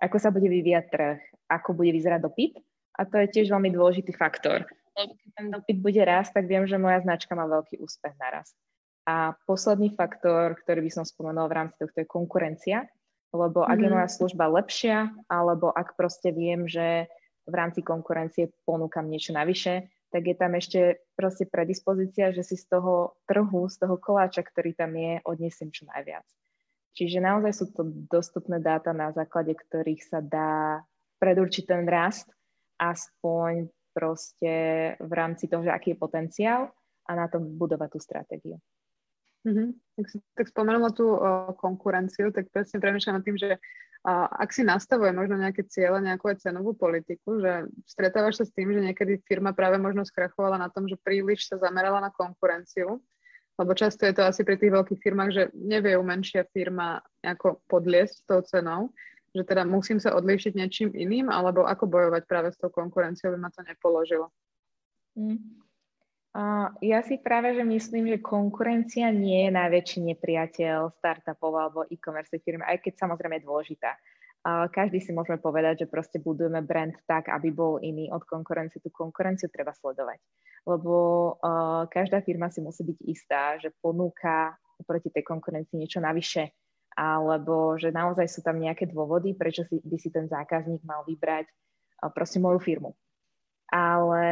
Ako sa bude vyvíjať trh, ako bude vyzerať dopyt. A to je tiež veľmi dôležitý faktor. Lebo keď ten dopyt bude rásť, tak viem, že moja značka má veľký úspech na rast. A posledný faktor, ktorý by som spomenula v rámci tohto je konkurencia, lebo ak mm-hmm. je mhm. moja služba lepšia, alebo ak proste viem, že v rámci konkurencie ponúkam niečo navyše, tak je tam ešte proste predispozícia, že si z toho trhu, z toho koláča, ktorý tam je, odnesiem čo najviac. Čiže naozaj sú to dostupné dáta, na základe ktorých sa dá predurčiť ten rast, aspoň proste v rámci toho, že aký je potenciál a na tom budovať tú stratégiu. Mm-hmm. Tak, tak spomenula tú uh, konkurenciu, tak presne premýšľam nad tým, že uh, ak si nastavuje možno nejaké cieľe, nejakú aj cenovú politiku, že stretávaš sa s tým, že niekedy firma práve možno skrachovala na tom, že príliš sa zamerala na konkurenciu, lebo často je to asi pri tých veľkých firmách, že nevie menšia firma nejako podliesť tou cenou, že teda musím sa odlíšiť niečím iným, alebo ako bojovať práve s tou konkurenciou, aby ma to nepoložilo. Mm. Ja si práve, že myslím, že konkurencia nie je najväčší nepriateľ startupov alebo e-commerce firmy, aj keď samozrejme je dôležitá. Každý si môžeme povedať, že proste budujeme brand tak, aby bol iný od konkurencie. Tú konkurenciu treba sledovať, lebo každá firma si musí byť istá, že ponúka proti tej konkurencii niečo navyše, alebo že naozaj sú tam nejaké dôvody, prečo si, by si ten zákazník mal vybrať proste moju firmu ale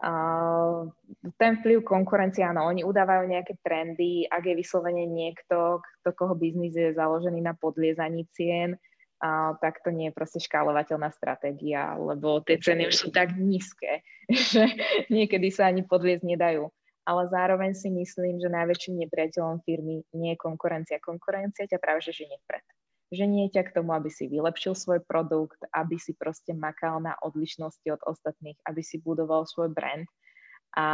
uh, ten vplyv konkurencia, áno, oni udávajú nejaké trendy, ak je vyslovene niekto, kto koho biznis je založený na podliezaní cien, uh, tak to nie je proste škálovateľná stratégia, lebo tie ceny už sú tak nízke, že niekedy sa ani podliezť nedajú. Ale zároveň si myslím, že najväčším nepriateľom firmy nie je konkurencia. Konkurencia ťa práve že ženie vpred ženie ťa k tomu, aby si vylepšil svoj produkt, aby si proste makal na odlišnosti od ostatných, aby si budoval svoj brand. A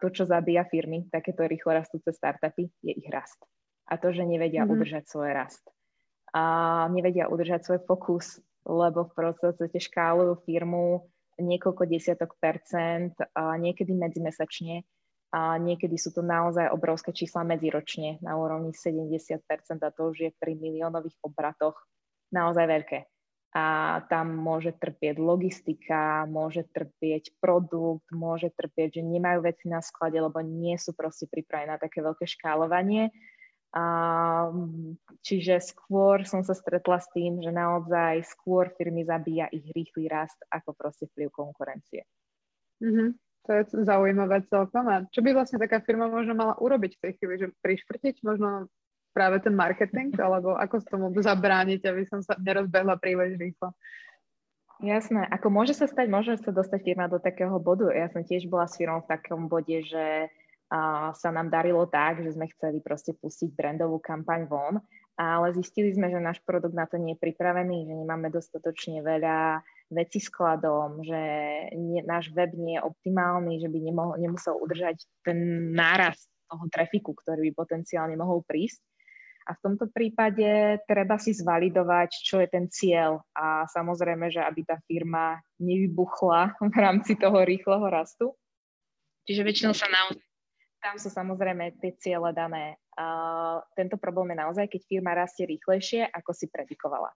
to, čo zabíja firmy, takéto rýchlo rastúce startupy, je ich rast. A to, že nevedia mm-hmm. udržať svoj rast. A nevedia udržať svoj fokus, lebo v podstate škálujú firmu niekoľko desiatok percent, a niekedy medzimesačne a niekedy sú to naozaj obrovské čísla medziročne na úrovni 70% a to už je pri miliónových obratoch naozaj veľké. A tam môže trpieť logistika, môže trpieť produkt, môže trpieť, že nemajú veci na sklade, lebo nie sú proste pripravené na také veľké škálovanie. A, čiže skôr som sa stretla s tým, že naozaj skôr firmy zabíja ich rýchly rast ako proste vplyv konkurencie. Mm-hmm. To je zaujímavé celkom. A čo by vlastne taká firma možno mala urobiť v tej chvíli? Že prišprtiť možno práve ten marketing? Alebo ako s tomu zabrániť, aby som sa nerozbehla príliš rýchlo? Jasné. Ako môže sa stať, môže sa dostať firma do takého bodu. Ja som tiež bola s firmou v takom bode, že a sa nám darilo tak, že sme chceli proste pustiť brandovú kampaň von, ale zistili sme, že náš produkt na to nie je pripravený, že nemáme dostatočne veľa veci skladom, že nie, náš web nie je optimálny, že by nemohol, nemusel udržať ten náraz toho trafiku, ktorý by potenciálne mohol prísť. A v tomto prípade treba si zvalidovať, čo je ten cieľ a samozrejme, že aby tá firma nevybuchla v rámci toho rýchleho rastu. Čiže väčšinou sa naozaj, tam sú samozrejme tie ciele dané. Uh, tento problém je naozaj, keď firma rastie rýchlejšie, ako si predikovala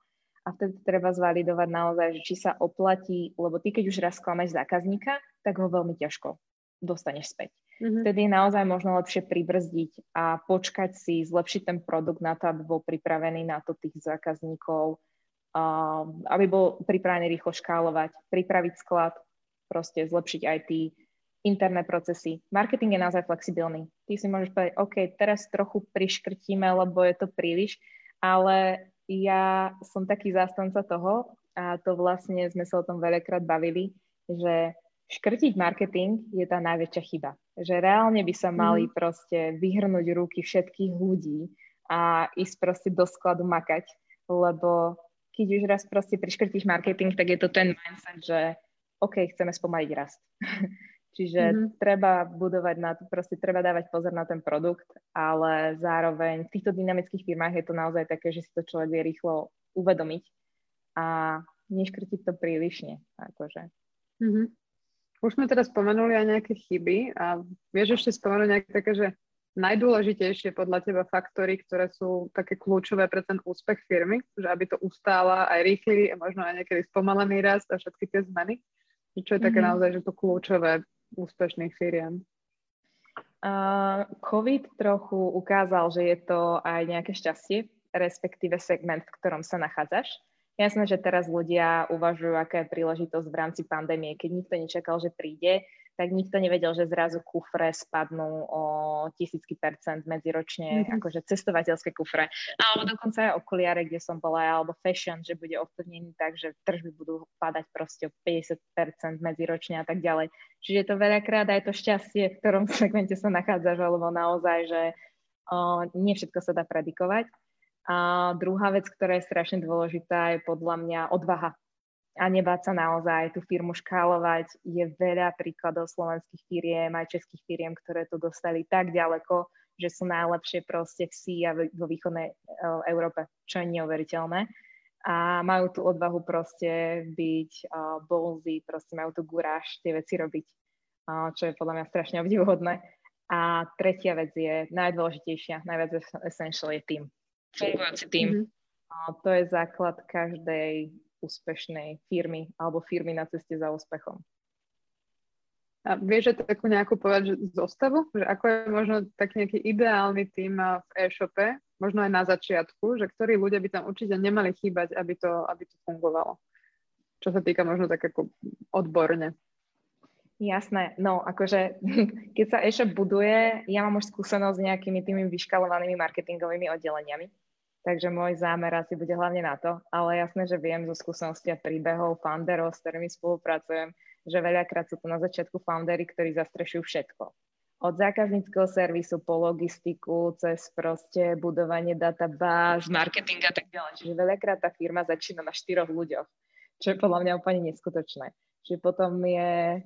a vtedy treba zvalidovať naozaj, že či sa oplatí, lebo ty keď už raz klameš zákazníka, tak ho veľmi ťažko dostaneš späť. Mm-hmm. Vtedy je naozaj možno lepšie pribrzdiť a počkať si, zlepšiť ten produkt na to, aby bol pripravený na to tých zákazníkov, uh, aby bol pripravený rýchlo škálovať, pripraviť sklad, proste zlepšiť IT, interné procesy. Marketing je naozaj flexibilný. Ty si môžeš povedať, OK, teraz trochu priškrtíme, lebo je to príliš, ale ja som taký zástanca toho, a to vlastne sme sa o tom veľakrát bavili, že škrtiť marketing je tá najväčšia chyba. Že reálne by sa mali mm. proste vyhrnúť ruky všetkých ľudí a ísť proste do skladu makať, lebo keď už raz proste priškrtíš marketing, tak je to ten mindset, že OK, chceme spomaliť rast. Čiže mm-hmm. treba budovať na to, proste treba dávať pozor na ten produkt, ale zároveň v týchto dynamických firmách je to naozaj také, že si to človek vie rýchlo uvedomiť a neškrtiť to prílišne. Akože. Mm-hmm. Už sme teraz spomenuli aj nejaké chyby a vieš ešte spomenúť nejaké také, že najdôležitejšie podľa teba faktory, ktoré sú také kľúčové pre ten úspech firmy, že aby to ustála aj rýchly a možno aj niekedy spomalený rast a všetky tie zmeny? Čo je také mm-hmm. naozaj, že to kľúčové úspešných firiem? Uh, COVID trochu ukázal, že je to aj nejaké šťastie, respektíve segment, v ktorom sa nachádzaš. Jasné, že teraz ľudia uvažujú, aká je príležitosť v rámci pandémie, keď nikto nečakal, že príde, tak nikto nevedel, že zrazu kufre spadnú o tisícky percent medziročne, mm-hmm. akože cestovateľské kufre. Alebo dokonca aj okuliare, kde som bola, alebo fashion, že bude ovplyvnený tak, že tržby budú padať proste o 50% medziročne a tak ďalej. Čiže je to veľakrát aj to šťastie, v ktorom segmente sa nachádzaš, alebo naozaj, že o, nie všetko sa dá predikovať. A druhá vec, ktorá je strašne dôležitá, je podľa mňa odvaha. A nebáť sa naozaj tú firmu škálovať. Je veľa príkladov slovenských firiem, aj českých firiem, ktoré to dostali tak ďaleko, že sú najlepšie proste v sí a vo východnej e, Európe, čo je neuveriteľné. A majú tú odvahu proste byť uh, bolzy, proste majú tú guráž tie veci robiť, uh, čo je podľa mňa strašne obdivuhodné. A tretia vec je najdôležitejšia, najviac essential je tým fungujúci tým. Mm-hmm. A to je základ každej úspešnej firmy alebo firmy na ceste za úspechom. A vieš, že takú nejakú povedať že zostavu? Že ako je možno taký nejaký ideálny tým v e-shope, možno aj na začiatku, že ktorí ľudia by tam určite nemali chýbať, aby to, aby to fungovalo? Čo sa týka možno tak ako odborne. Jasné, no akože keď sa e-shop buduje, ja mám už skúsenosť s nejakými tými vyškalovanými marketingovými oddeleniami, takže môj zámer asi bude hlavne na to, ale jasné, že viem zo skúsenosti a príbehov founderov, s ktorými spolupracujem, že veľakrát sú to na začiatku foundery, ktorí zastrešujú všetko. Od zákazníckého servisu po logistiku, cez proste budovanie databáz, marketing a tak ďalej. Čiže veľakrát tá firma začína na štyroch ľuďoch, čo je podľa mňa úplne neskutočné. Čiže potom je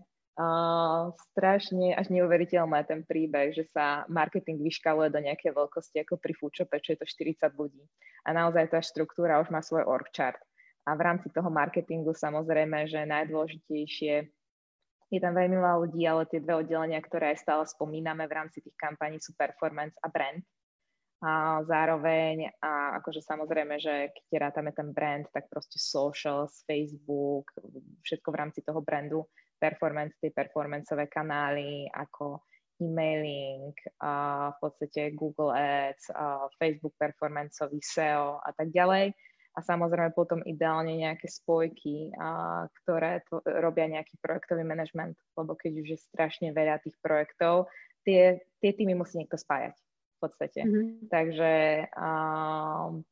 Strašne až neuveriteľné ten príbeh, že sa marketing vyškaluje do nejakej veľkosti ako pri Foodchope, čo je to 40 ľudí. A naozaj tá štruktúra už má svoj org chart. A v rámci toho marketingu samozrejme, že najdôležitejšie je tam veľmi veľa ľudí, ale tie dve oddelenia, ktoré aj stále spomíname v rámci tých kampaní sú performance a brand. A zároveň, a akože samozrejme, že keď rátame ten brand, tak proste socials, Facebook, všetko v rámci toho brandu performance, tie performanceové kanály ako e-mailing, a v podstate Google Ads, a Facebook performanceový SEO a tak ďalej. A samozrejme potom ideálne nejaké spojky, a, ktoré to, robia nejaký projektový manažment, lebo keď už je strašne veľa tých projektov, tie, tie týmy musí niekto spájať v podstate. Mm-hmm. Takže um,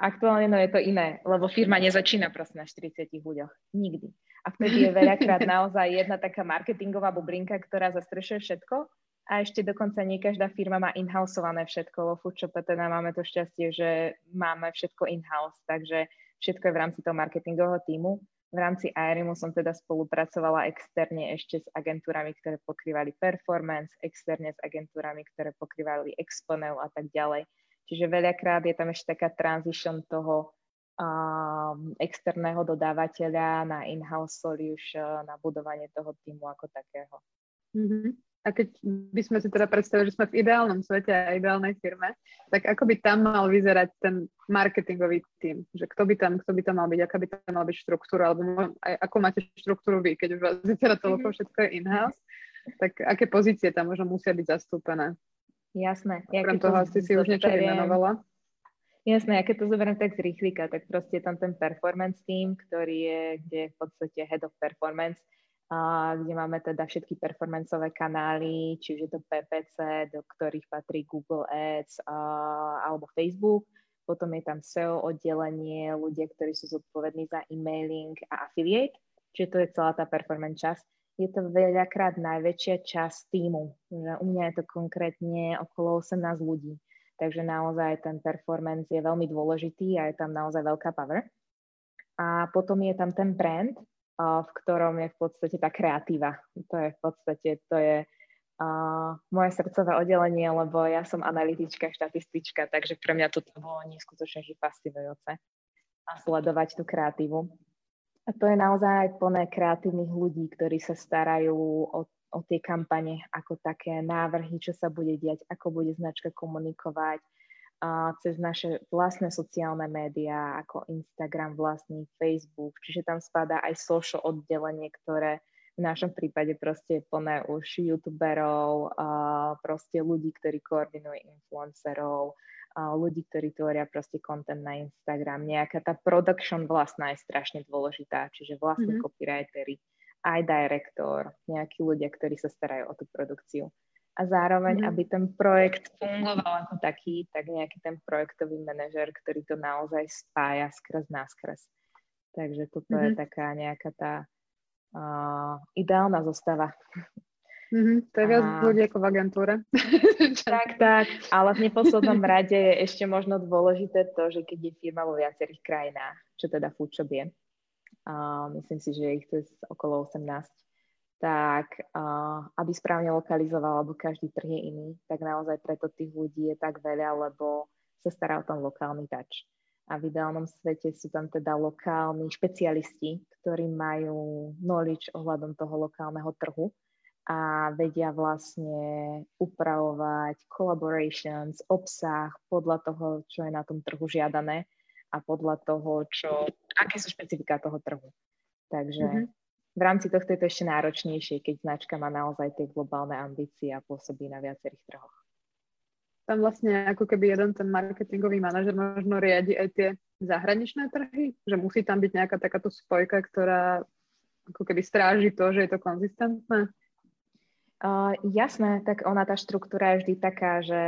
aktuálne no je to iné, lebo firma nezačína proste na 40 ľuďoch. Nikdy. A vtedy je veľakrát naozaj jedna taká marketingová bublinka, ktorá zastrešuje všetko. A ešte dokonca nie každá firma má inhouseované všetko. Vo Foodshope teda máme to šťastie, že máme všetko in-house, takže všetko je v rámci toho marketingového týmu. V rámci IRIMu som teda spolupracovala externe ešte s agentúrami, ktoré pokrývali performance, externe s agentúrami, ktoré pokrývali exponel a tak ďalej. Čiže veľakrát je tam ešte taká transition toho um, externého dodávateľa na in-house solution, na budovanie toho týmu ako takého. Mm-hmm. A keď by sme si teda predstavili, že sme v ideálnom svete a ideálnej firme, tak ako by tam mal vyzerať ten marketingový tým? Že kto by tam, kto by tam mal byť, aká by tam mala byť štruktúra, alebo aj ako máte štruktúru vy, keď už vás teda toľko mhm. všetko je in-house, tak aké pozície tam možno musia byť zastúpené? Jasné. Okrem ja toho asi si už niečo vymenovala. Jasné, ja keď to zoberiem tak z rýchlika, tak proste je tam ten performance team, ktorý je, kde je v podstate head of performance, a kde máme teda všetky performanceové kanály, či už je to PPC, do ktorých patrí Google Ads a, alebo Facebook. potom je tam SEO oddelenie, ľudia, ktorí sú zodpovední za e-mailing a affiliate, čiže to je celá tá performance časť. Je to veľakrát najväčšia časť týmu. U mňa je to konkrétne okolo 18 ľudí. Takže naozaj ten performance je veľmi dôležitý a je tam naozaj veľká power. A potom je tam ten brand, v ktorom je v podstate tá kreatíva. To je v podstate, to je uh, moje srdcové oddelenie, lebo ja som analytička, štatistička, takže pre mňa toto bolo neskutočne fascinujúce a sledovať tú kreatívu. A to je naozaj plné kreatívnych ľudí, ktorí sa starajú o, o tie kampane ako také návrhy, čo sa bude diať, ako bude značka komunikovať, a cez naše vlastné sociálne médiá ako Instagram, vlastný Facebook, čiže tam spadá aj social oddelenie, ktoré v našom prípade proste je plné už youtuberov, a proste ľudí, ktorí koordinujú influencerov, ľudí, ktorí tvoria proste content na Instagram. Nejaká tá production vlastná je strašne dôležitá, čiže vlastní mm-hmm. copywritery, aj director, nejakí ľudia, ktorí sa starajú o tú produkciu. A zároveň, mm-hmm. aby ten projekt fungoval ako taký, tak nejaký ten projektový manažer, ktorý to naozaj spája skrz náskres. Takže toto mm-hmm. je mhm. taká nejaká tá uh, ideálna zostava. Mm-hmm, to je viac a... ľudí ako v agentúre. tak, tak, ale v neposlednom rade je ešte možno dôležité to, že keď je firma vo viacerých krajinách, čo teda Foodshop je, uh, myslím si, že ich je okolo 18, tak uh, aby správne lokalizoval, lebo každý trh je iný, tak naozaj preto tých ľudí je tak veľa, lebo sa stará o ten lokálny touch a v ideálnom svete sú tam teda lokálni špecialisti, ktorí majú knowledge ohľadom toho lokálneho trhu a vedia vlastne upravovať collaborations, obsah podľa toho, čo je na tom trhu žiadané a podľa toho, čo, aké sú špecifika toho trhu. Takže mm-hmm. v rámci tohto je to ešte náročnejšie, keď značka má naozaj tie globálne ambície a pôsobí na viacerých trhoch tam vlastne ako keby jeden ten marketingový manažer možno riadi aj tie zahraničné trhy, že musí tam byť nejaká takáto spojka, ktorá ako keby stráži to, že je to konzistentné? Uh, jasné, tak ona tá štruktúra je vždy taká, že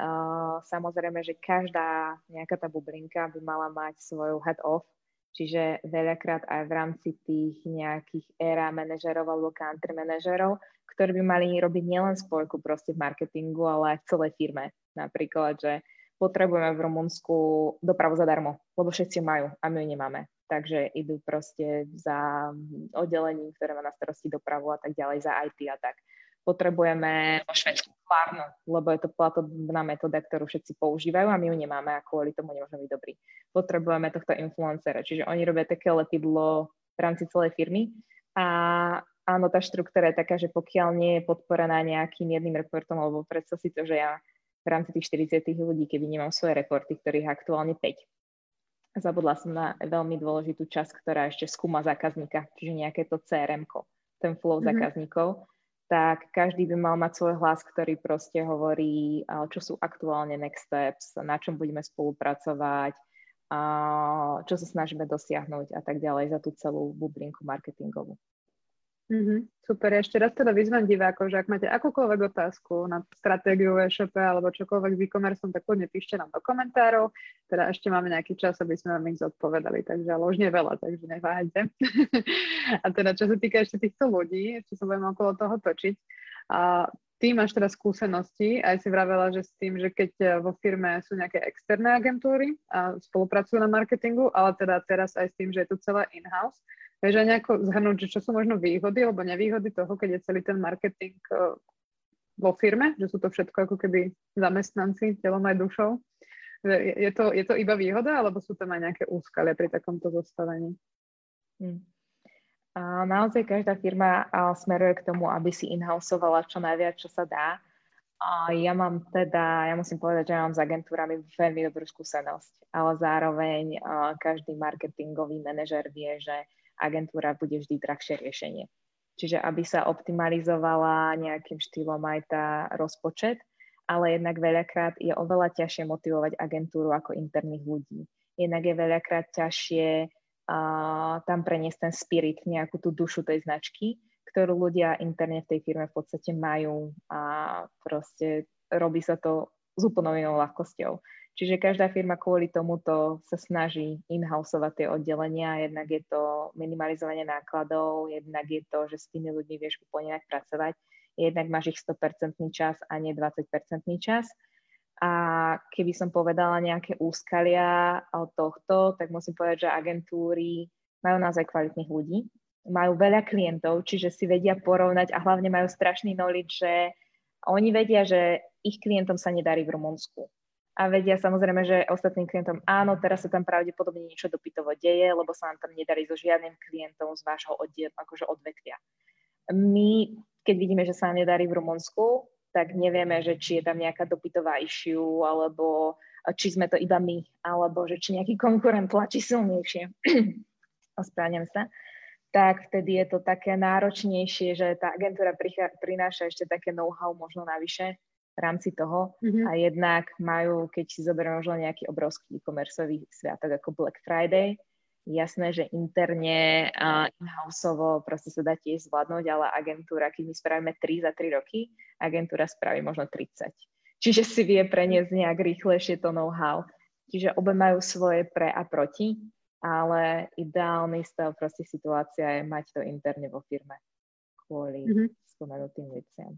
uh, samozrejme, že každá nejaká tá bublinka by mala mať svoju head off, čiže veľakrát aj v rámci tých nejakých éra manažerov alebo country manažerov ktorí by mali robiť nielen spojku proste v marketingu, ale aj v celej firme. Napríklad, že potrebujeme v Rumunsku dopravu zadarmo, lebo všetci majú a my ju nemáme. Takže idú proste za oddelením, ktoré má na starosti dopravu a tak ďalej, za IT a tak. Potrebujeme vo Švedsku klárnu, lebo je to platobná metóda, ktorú všetci používajú a my ju nemáme a kvôli tomu nemôžeme byť dobrí. Potrebujeme tohto influencera, čiže oni robia také lepidlo v rámci celej firmy a áno, tá štruktúra je taká, že pokiaľ nie je podporená nejakým jedným reportom, alebo predstav si to, že ja v rámci tých 40 ľudí, keby nemám svoje reporty, ktorých aktuálne 5. Zabudla som na veľmi dôležitú časť, ktorá ešte skúma zákazníka, čiže nejaké to crm ten flow mm-hmm. zákazníkov, tak každý by mal mať svoj hlas, ktorý proste hovorí, čo sú aktuálne next steps, na čom budeme spolupracovať, čo sa snažíme dosiahnuť a tak ďalej za tú celú bublinku marketingovú. Mm-hmm, super, ešte raz teda vyzvem divákov, že ak máte akúkoľvek otázku na stratégiu e-shope alebo čokoľvek s e-commerce, tak kľudne píšte nám do komentárov. Teda ešte máme nejaký čas, aby sme vám ich zodpovedali, takže nie veľa, takže neváhajte. a teda čo sa týka ešte týchto ľudí, ešte sa budeme okolo toho točiť. A ty máš teda skúsenosti, aj si vravela, že s tým, že keď vo firme sú nejaké externé agentúry a spolupracujú na marketingu, ale teda teraz aj s tým, že je tu celé in-house, Vieš aj nejako zhrnúť, že čo sú možno výhody alebo nevýhody toho, keď je celý ten marketing eh, vo firme, že sú to všetko ako keby zamestnanci telom aj dušou. Je to, je to iba výhoda, alebo sú tam aj nejaké úskalia pri takomto zostavení? Hmm. A naozaj každá firma smeruje k tomu, aby si inhouseovala čo najviac, čo sa dá. A ja mám teda, ja musím povedať, že mám s agentúrami veľmi dobrú skúsenosť, ale zároveň každý marketingový manažer vie, že agentúra bude vždy drahšie riešenie. Čiže aby sa optimalizovala nejakým štýlom aj tá rozpočet, ale jednak veľakrát je oveľa ťažšie motivovať agentúru ako interných ľudí. Jednak je veľakrát ťažšie uh, tam preniesť ten spirit, nejakú tú dušu tej značky, ktorú ľudia interne v tej firme v podstate majú a proste robí sa to s úplnou inou ľahkosťou. Čiže každá firma kvôli tomuto sa snaží in-houseovať tie oddelenia, jednak je to minimalizovanie nákladov, jednak je to, že s tými ľuďmi vieš úplne pracovať, jednak máš ich 100% čas a nie 20% čas. A keby som povedala nejaké úskalia od tohto, tak musím povedať, že agentúry majú naozaj kvalitných ľudí, majú veľa klientov, čiže si vedia porovnať a hlavne majú strašný knowledge, že oni vedia, že ich klientom sa nedarí v Rumunsku a vedia samozrejme, že ostatným klientom áno, teraz sa tam pravdepodobne niečo dopytovo deje, lebo sa nám tam nedarí so žiadnym klientom z vášho oddiel, akože odvetvia. My, keď vidíme, že sa nám nedarí v Rumunsku, tak nevieme, že či je tam nejaká dopytová issue, alebo či sme to iba my, alebo že či nejaký konkurent tlačí silnejšie. Ospravedlňujem sa tak vtedy je to také náročnejšie, že tá agentúra prináša ešte také know-how možno navyše, v rámci toho mm-hmm. a jednak majú, keď si zoberieme možno nejaký obrovský e-commerceový sviatok ako Black Friday, jasné, že interne a in-houseovo proste sa dá tiež zvládnuť, ale agentúra, keď my spravíme 3 za 3 roky, agentúra spraví možno 30. Čiže si vie preniesť nejak rýchlejšie to know-how. Čiže obe majú svoje pre a proti, ale ideálny stav proste situácia je mať to interne vo firme kvôli mm-hmm. spomenutým veciam.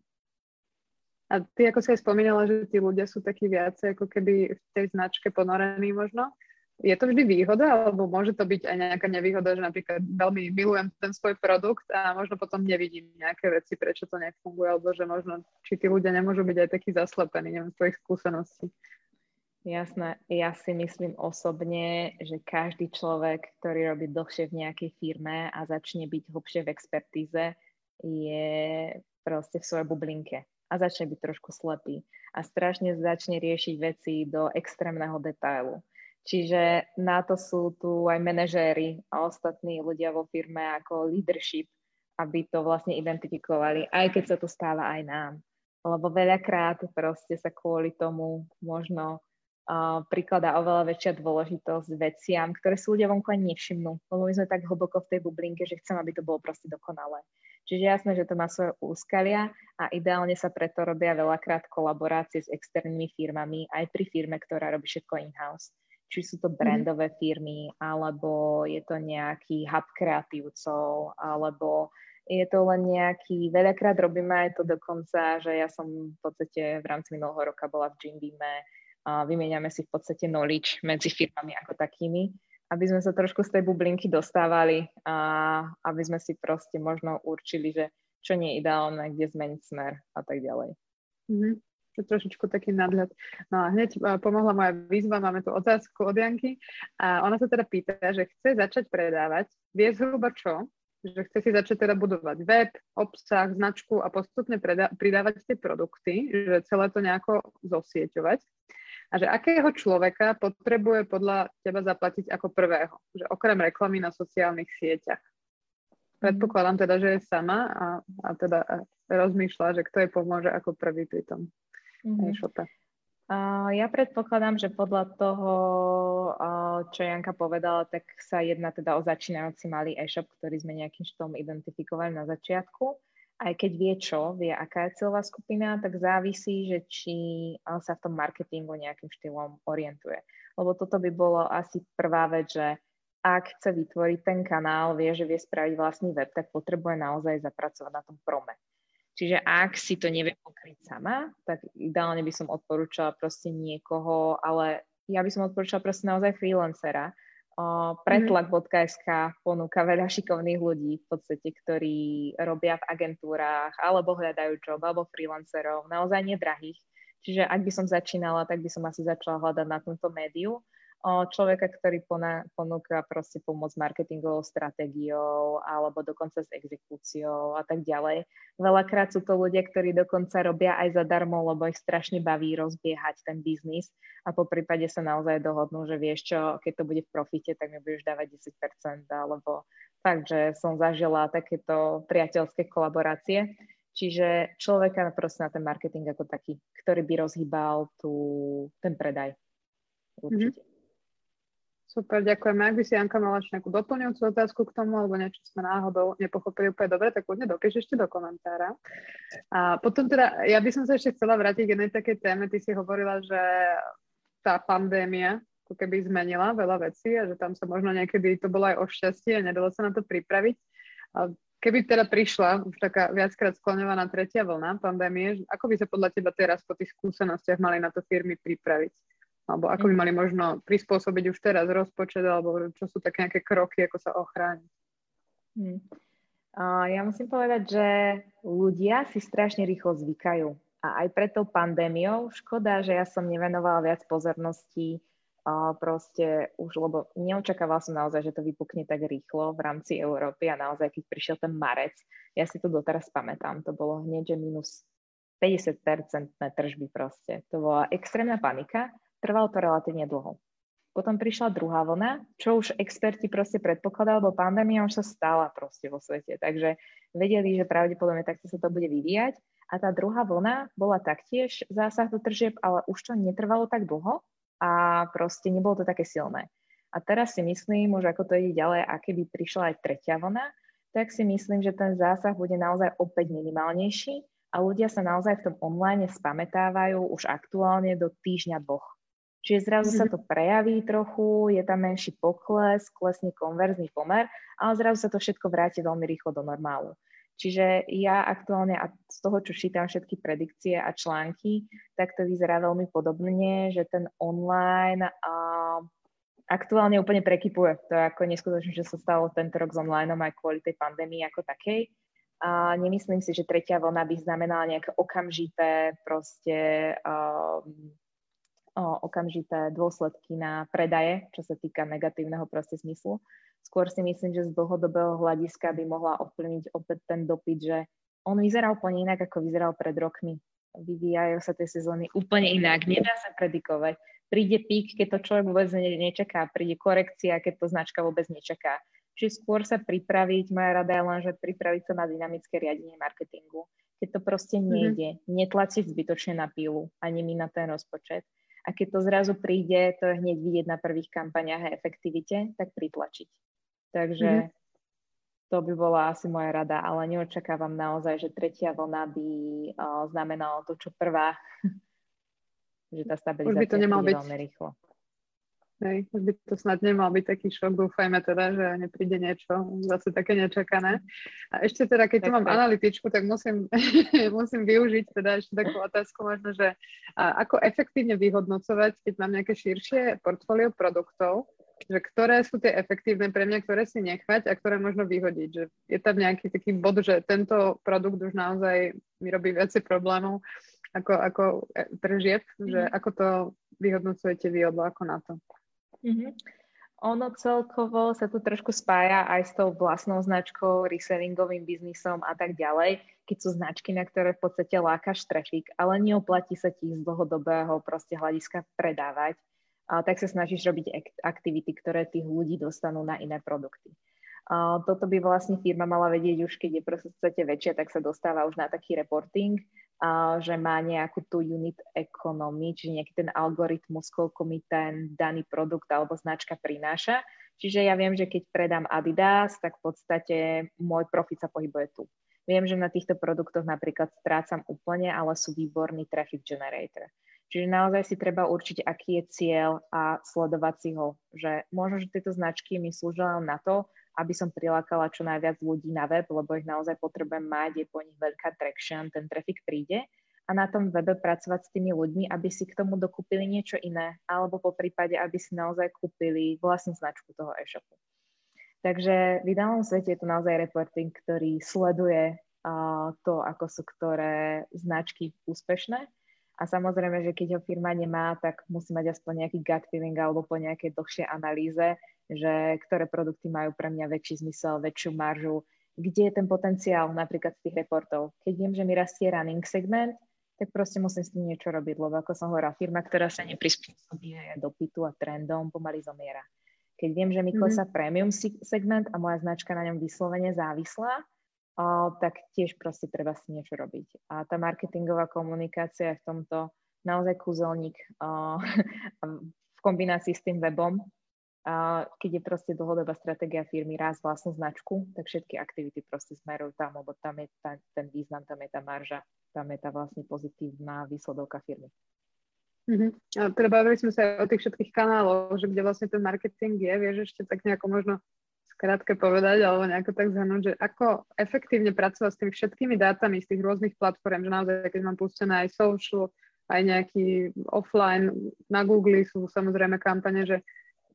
A ty, ako si aj spomínala, že tí ľudia sú takí viacej ako keby v tej značke ponorení možno. Je to vždy výhoda, alebo môže to byť aj nejaká nevýhoda, že napríklad veľmi milujem ten svoj produkt a možno potom nevidím nejaké veci, prečo to nefunguje, alebo že možno, či tí ľudia nemôžu byť aj takí zaslepení, neviem, z tvojich skúseností. Jasné, ja si myslím osobne, že každý človek, ktorý robí dlhšie v nejakej firme a začne byť hlbšie v expertíze, je proste v svojej bublinke a začne byť trošku slepý a strašne začne riešiť veci do extrémneho detailu. Čiže na to sú tu aj manažéri a ostatní ľudia vo firme ako leadership, aby to vlastne identifikovali, aj keď sa to stáva aj nám. Lebo veľakrát proste sa kvôli tomu možno uh, prikladá oveľa väčšia dôležitosť veciam, ktoré sú ľudia vonku ani nevšimnú. Lebo my sme tak hlboko v tej bublinke, že chcem, aby to bolo proste dokonalé. Čiže jasné, že to má svoje úskalia a ideálne sa preto robia veľakrát kolaborácie s externými firmami, aj pri firme, ktorá robí všetko in-house. Či sú to mhm. brandové firmy, alebo je to nejaký hub kreatívcov, alebo je to len nejaký, veľakrát robíme aj to dokonca, že ja som v podstate v rámci minulého roka bola v Jim Beame, a vymieňame si v podstate knowledge medzi firmami ako takými aby sme sa trošku z tej bublinky dostávali a aby sme si proste možno určili, že čo nie je ideálne, kde zmeniť smer a tak ďalej. Mm-hmm. To trošičku taký nadhľad. No a hneď pomohla moja výzva, máme tu otázku od Janky a ona sa teda pýta, že chce začať predávať, vie zhruba čo, že chce si začať teda budovať web, obsah, značku a postupne predá- pridávať tie produkty, že celé to nejako zosieťovať a že akého človeka potrebuje podľa teba zaplatiť ako prvého, že okrem reklamy na sociálnych sieťach. Predpokladám teda, že je sama a, a teda rozmýšľa, že kto jej pomôže ako prvý pri tom mm-hmm. e-shope. Uh, ja predpokladám, že podľa toho, uh, čo Janka povedala, tak sa jedná teda o začínajúci malý e-shop, ktorý sme nejakým štvom identifikovali na začiatku aj keď vie čo, vie aká je cieľová skupina, tak závisí, že či sa v tom marketingu nejakým štýlom orientuje. Lebo toto by bolo asi prvá vec, že ak chce vytvoriť ten kanál, vie, že vie spraviť vlastný web, tak potrebuje naozaj zapracovať na tom prome. Čiže ak si to nevie pokryť sama, tak ideálne by som odporúčala proste niekoho, ale ja by som odporúčala proste naozaj freelancera, Pretlak.sk ponúka veľa šikovných ľudí v podstate, ktorí robia v agentúrách alebo hľadajú job alebo freelancerov, naozaj nedrahých. Čiže ak by som začínala, tak by som asi začala hľadať na tomto médiu človeka, ktorý ponúka proste pomoc marketingovou stratégiou alebo dokonca s exekúciou a tak ďalej. Veľakrát sú to ľudia, ktorí dokonca robia aj zadarmo, lebo ich strašne baví rozbiehať ten biznis a po prípade sa naozaj dohodnú, že vieš čo, keď to bude v profite, tak mi budeš dávať 10% alebo fakt, že som zažila takéto priateľské kolaborácie. Čiže človeka proste na ten marketing ako taký, ktorý by rozhýbal tú, ten predaj. Určite. Mm-hmm. Super, ďakujeme. Ak by si Janka mala ešte nejakú doplňujúcu otázku k tomu, alebo niečo sme náhodou nepochopili úplne dobre, tak kľudne dopíš ešte do komentára. A potom teda, ja by som sa ešte chcela vrátiť k jednej takej téme. Ty si hovorila, že tá pandémia ako keby zmenila veľa vecí a že tam sa možno niekedy to bolo aj o šťastie a nedalo sa na to pripraviť. A keby teda prišla už taká viackrát skloňovaná tretia vlna pandémie, ako by sa podľa teba teraz po tých skúsenostiach mali na to firmy pripraviť? Alebo ako by mhm. mali možno prispôsobiť už teraz rozpočet, alebo čo sú také nejaké kroky, ako sa ochrániť? Hmm. Ja musím povedať, že ľudia si strašne rýchlo zvykajú. A aj pred tou pandémiou, škoda, že ja som nevenovala viac pozornosti proste už, lebo neočakávala som naozaj, že to vypukne tak rýchlo v rámci Európy a naozaj, keď prišiel ten marec, ja si to doteraz pamätám, to bolo hneď, že minus 50% tržby proste. To bola extrémna panika, trvalo to relatívne dlho. Potom prišla druhá vlna, čo už experti proste predpokladali, lebo pandémia už sa stala proste vo svete, takže vedeli, že pravdepodobne takto sa to bude vyvíjať. A tá druhá vlna bola taktiež zásah do tržieb, ale už to netrvalo tak dlho, a proste nebolo to také silné. A teraz si myslím, už ako to ide ďalej, a keby prišla aj tretia vlna, tak si myslím, že ten zásah bude naozaj opäť minimálnejší a ľudia sa naozaj v tom online spametávajú už aktuálne do týždňa dvoch. Čiže zrazu sa mhm. to prejaví trochu, je tam menší pokles, klesný konverzný pomer, ale zrazu sa to všetko vráti veľmi rýchlo do normálu. Čiže ja aktuálne, a z toho, čo čítam všetky predikcie a články, tak to vyzerá veľmi podobne, že ten online a aktuálne úplne prekypuje. To je ako neskutočne, že sa stalo tento rok s online aj kvôli tej pandémii ako takej. A nemyslím si, že tretia vlna by znamenala nejaké okamžité proste um, okamžité dôsledky na predaje, čo sa týka negatívneho proste zmyslu. Skôr si myslím, že z dlhodobého hľadiska by mohla ovplyvniť opäť ten dopyt, že on vyzeral úplne inak, ako vyzeral pred rokmi. Vyvíjajú sa tie sezóny úplne inak, nedá sa predikovať. Príde pík, keď to človek vôbec nečaká, príde korekcia, keď to značka vôbec nečaká. Čiže skôr sa pripraviť, moja rada je len, že pripraviť sa na dynamické riadenie marketingu. Keď to proste mhm. nejde, mm-hmm. netlačiť zbytočne na pilu, ani mi na ten rozpočet a keď to zrazu príde, to je hneď vidieť na prvých kampaniach a efektivite, tak pritlačiť. Takže mm-hmm. to by bola asi moja rada, ale neočakávam naozaj, že tretia vlna by uh, znamenalo to, čo prvá, že tá stabilizácia Už by to nemal byť veľmi rýchlo. Hej, by to snad nemal byť taký šok, dúfajme teda, že nepríde niečo zase také nečakané. A ešte teda, keď tu mám analytičku, tak musím, musím využiť teda ešte takú otázku možno, že ako efektívne vyhodnocovať, keď mám nejaké širšie portfólio produktov, že ktoré sú tie efektívne pre mňa, ktoré si nechať a ktoré možno vyhodiť. Že je tam nejaký taký bod, že tento produkt už naozaj mi robí viacej problémov ako, ako e, tržieb, že mhm. ako to vyhodnocujete vy, alebo ako na to? Mm-hmm. Ono celkovo sa tu trošku spája aj s tou vlastnou značkou, resellingovým biznisom a tak ďalej, keď sú značky, na ktoré v podstate lákaš trafik, ale neoplatí sa ti z dlhodobého proste hľadiska predávať, a tak sa snažíš robiť aktivity, ktoré tých ľudí dostanú na iné produkty. A toto by vlastne firma mala vedieť už, keď je proste väčšia, tak sa dostáva už na taký reporting že má nejakú tú unit economy, čiže nejaký ten algoritmus, koľko mi ten daný produkt alebo značka prináša. Čiže ja viem, že keď predám Adidas, tak v podstate môj profit sa pohybuje tu. Viem, že na týchto produktoch napríklad strácam úplne, ale sú výborný traffic generator. Čiže naozaj si treba určiť, aký je cieľ a sledovať si ho. Že možno, že tieto značky mi slúžia na to, aby som prilákala čo najviac ľudí na web, lebo ich naozaj potrebujem mať, je po nich veľká traction, ten trafik príde a na tom webe pracovať s tými ľuďmi, aby si k tomu dokúpili niečo iné, alebo po prípade, aby si naozaj kúpili vlastnú značku toho e-shopu. Takže v ideálnom svete je to naozaj reporting, ktorý sleduje uh, to, ako sú ktoré značky úspešné. A samozrejme, že keď ho firma nemá, tak musí mať aspoň nejaký gut feeling alebo po nejakej dlhšej analýze, že ktoré produkty majú pre mňa väčší zmysel, väčšiu maržu, kde je ten potenciál napríklad z tých reportov. Keď viem, že mi rastie running segment, tak proste musím s tým niečo robiť, lebo ako som hovorila, firma, ktorá sa neprispôsobí dopytu a trendom, pomaly zomiera. Keď viem, že mi klesá mm-hmm. premium segment a moja značka na ňom vyslovene závislá, o, tak tiež proste treba si niečo robiť. A tá marketingová komunikácia je v tomto naozaj kúzelník o, v kombinácii s tým webom, keď je proste dlhodobá stratégia firmy raz vlastnú značku, tak všetky aktivity proste smerujú tam, lebo tam je ta, ten význam, tam je tá marža, tam je tá vlastne pozitívna výsledovka firmy. A teda bavili sme sa o tých všetkých kanáloch, že kde vlastne ten marketing je, vieš ešte tak nejako možno skrátke povedať, alebo nejako tak zhrnúť, že ako efektívne pracovať s tými všetkými dátami z tých rôznych platform, že naozaj, keď mám pustené aj social, aj nejaký offline, na Google sú samozrejme kampane, že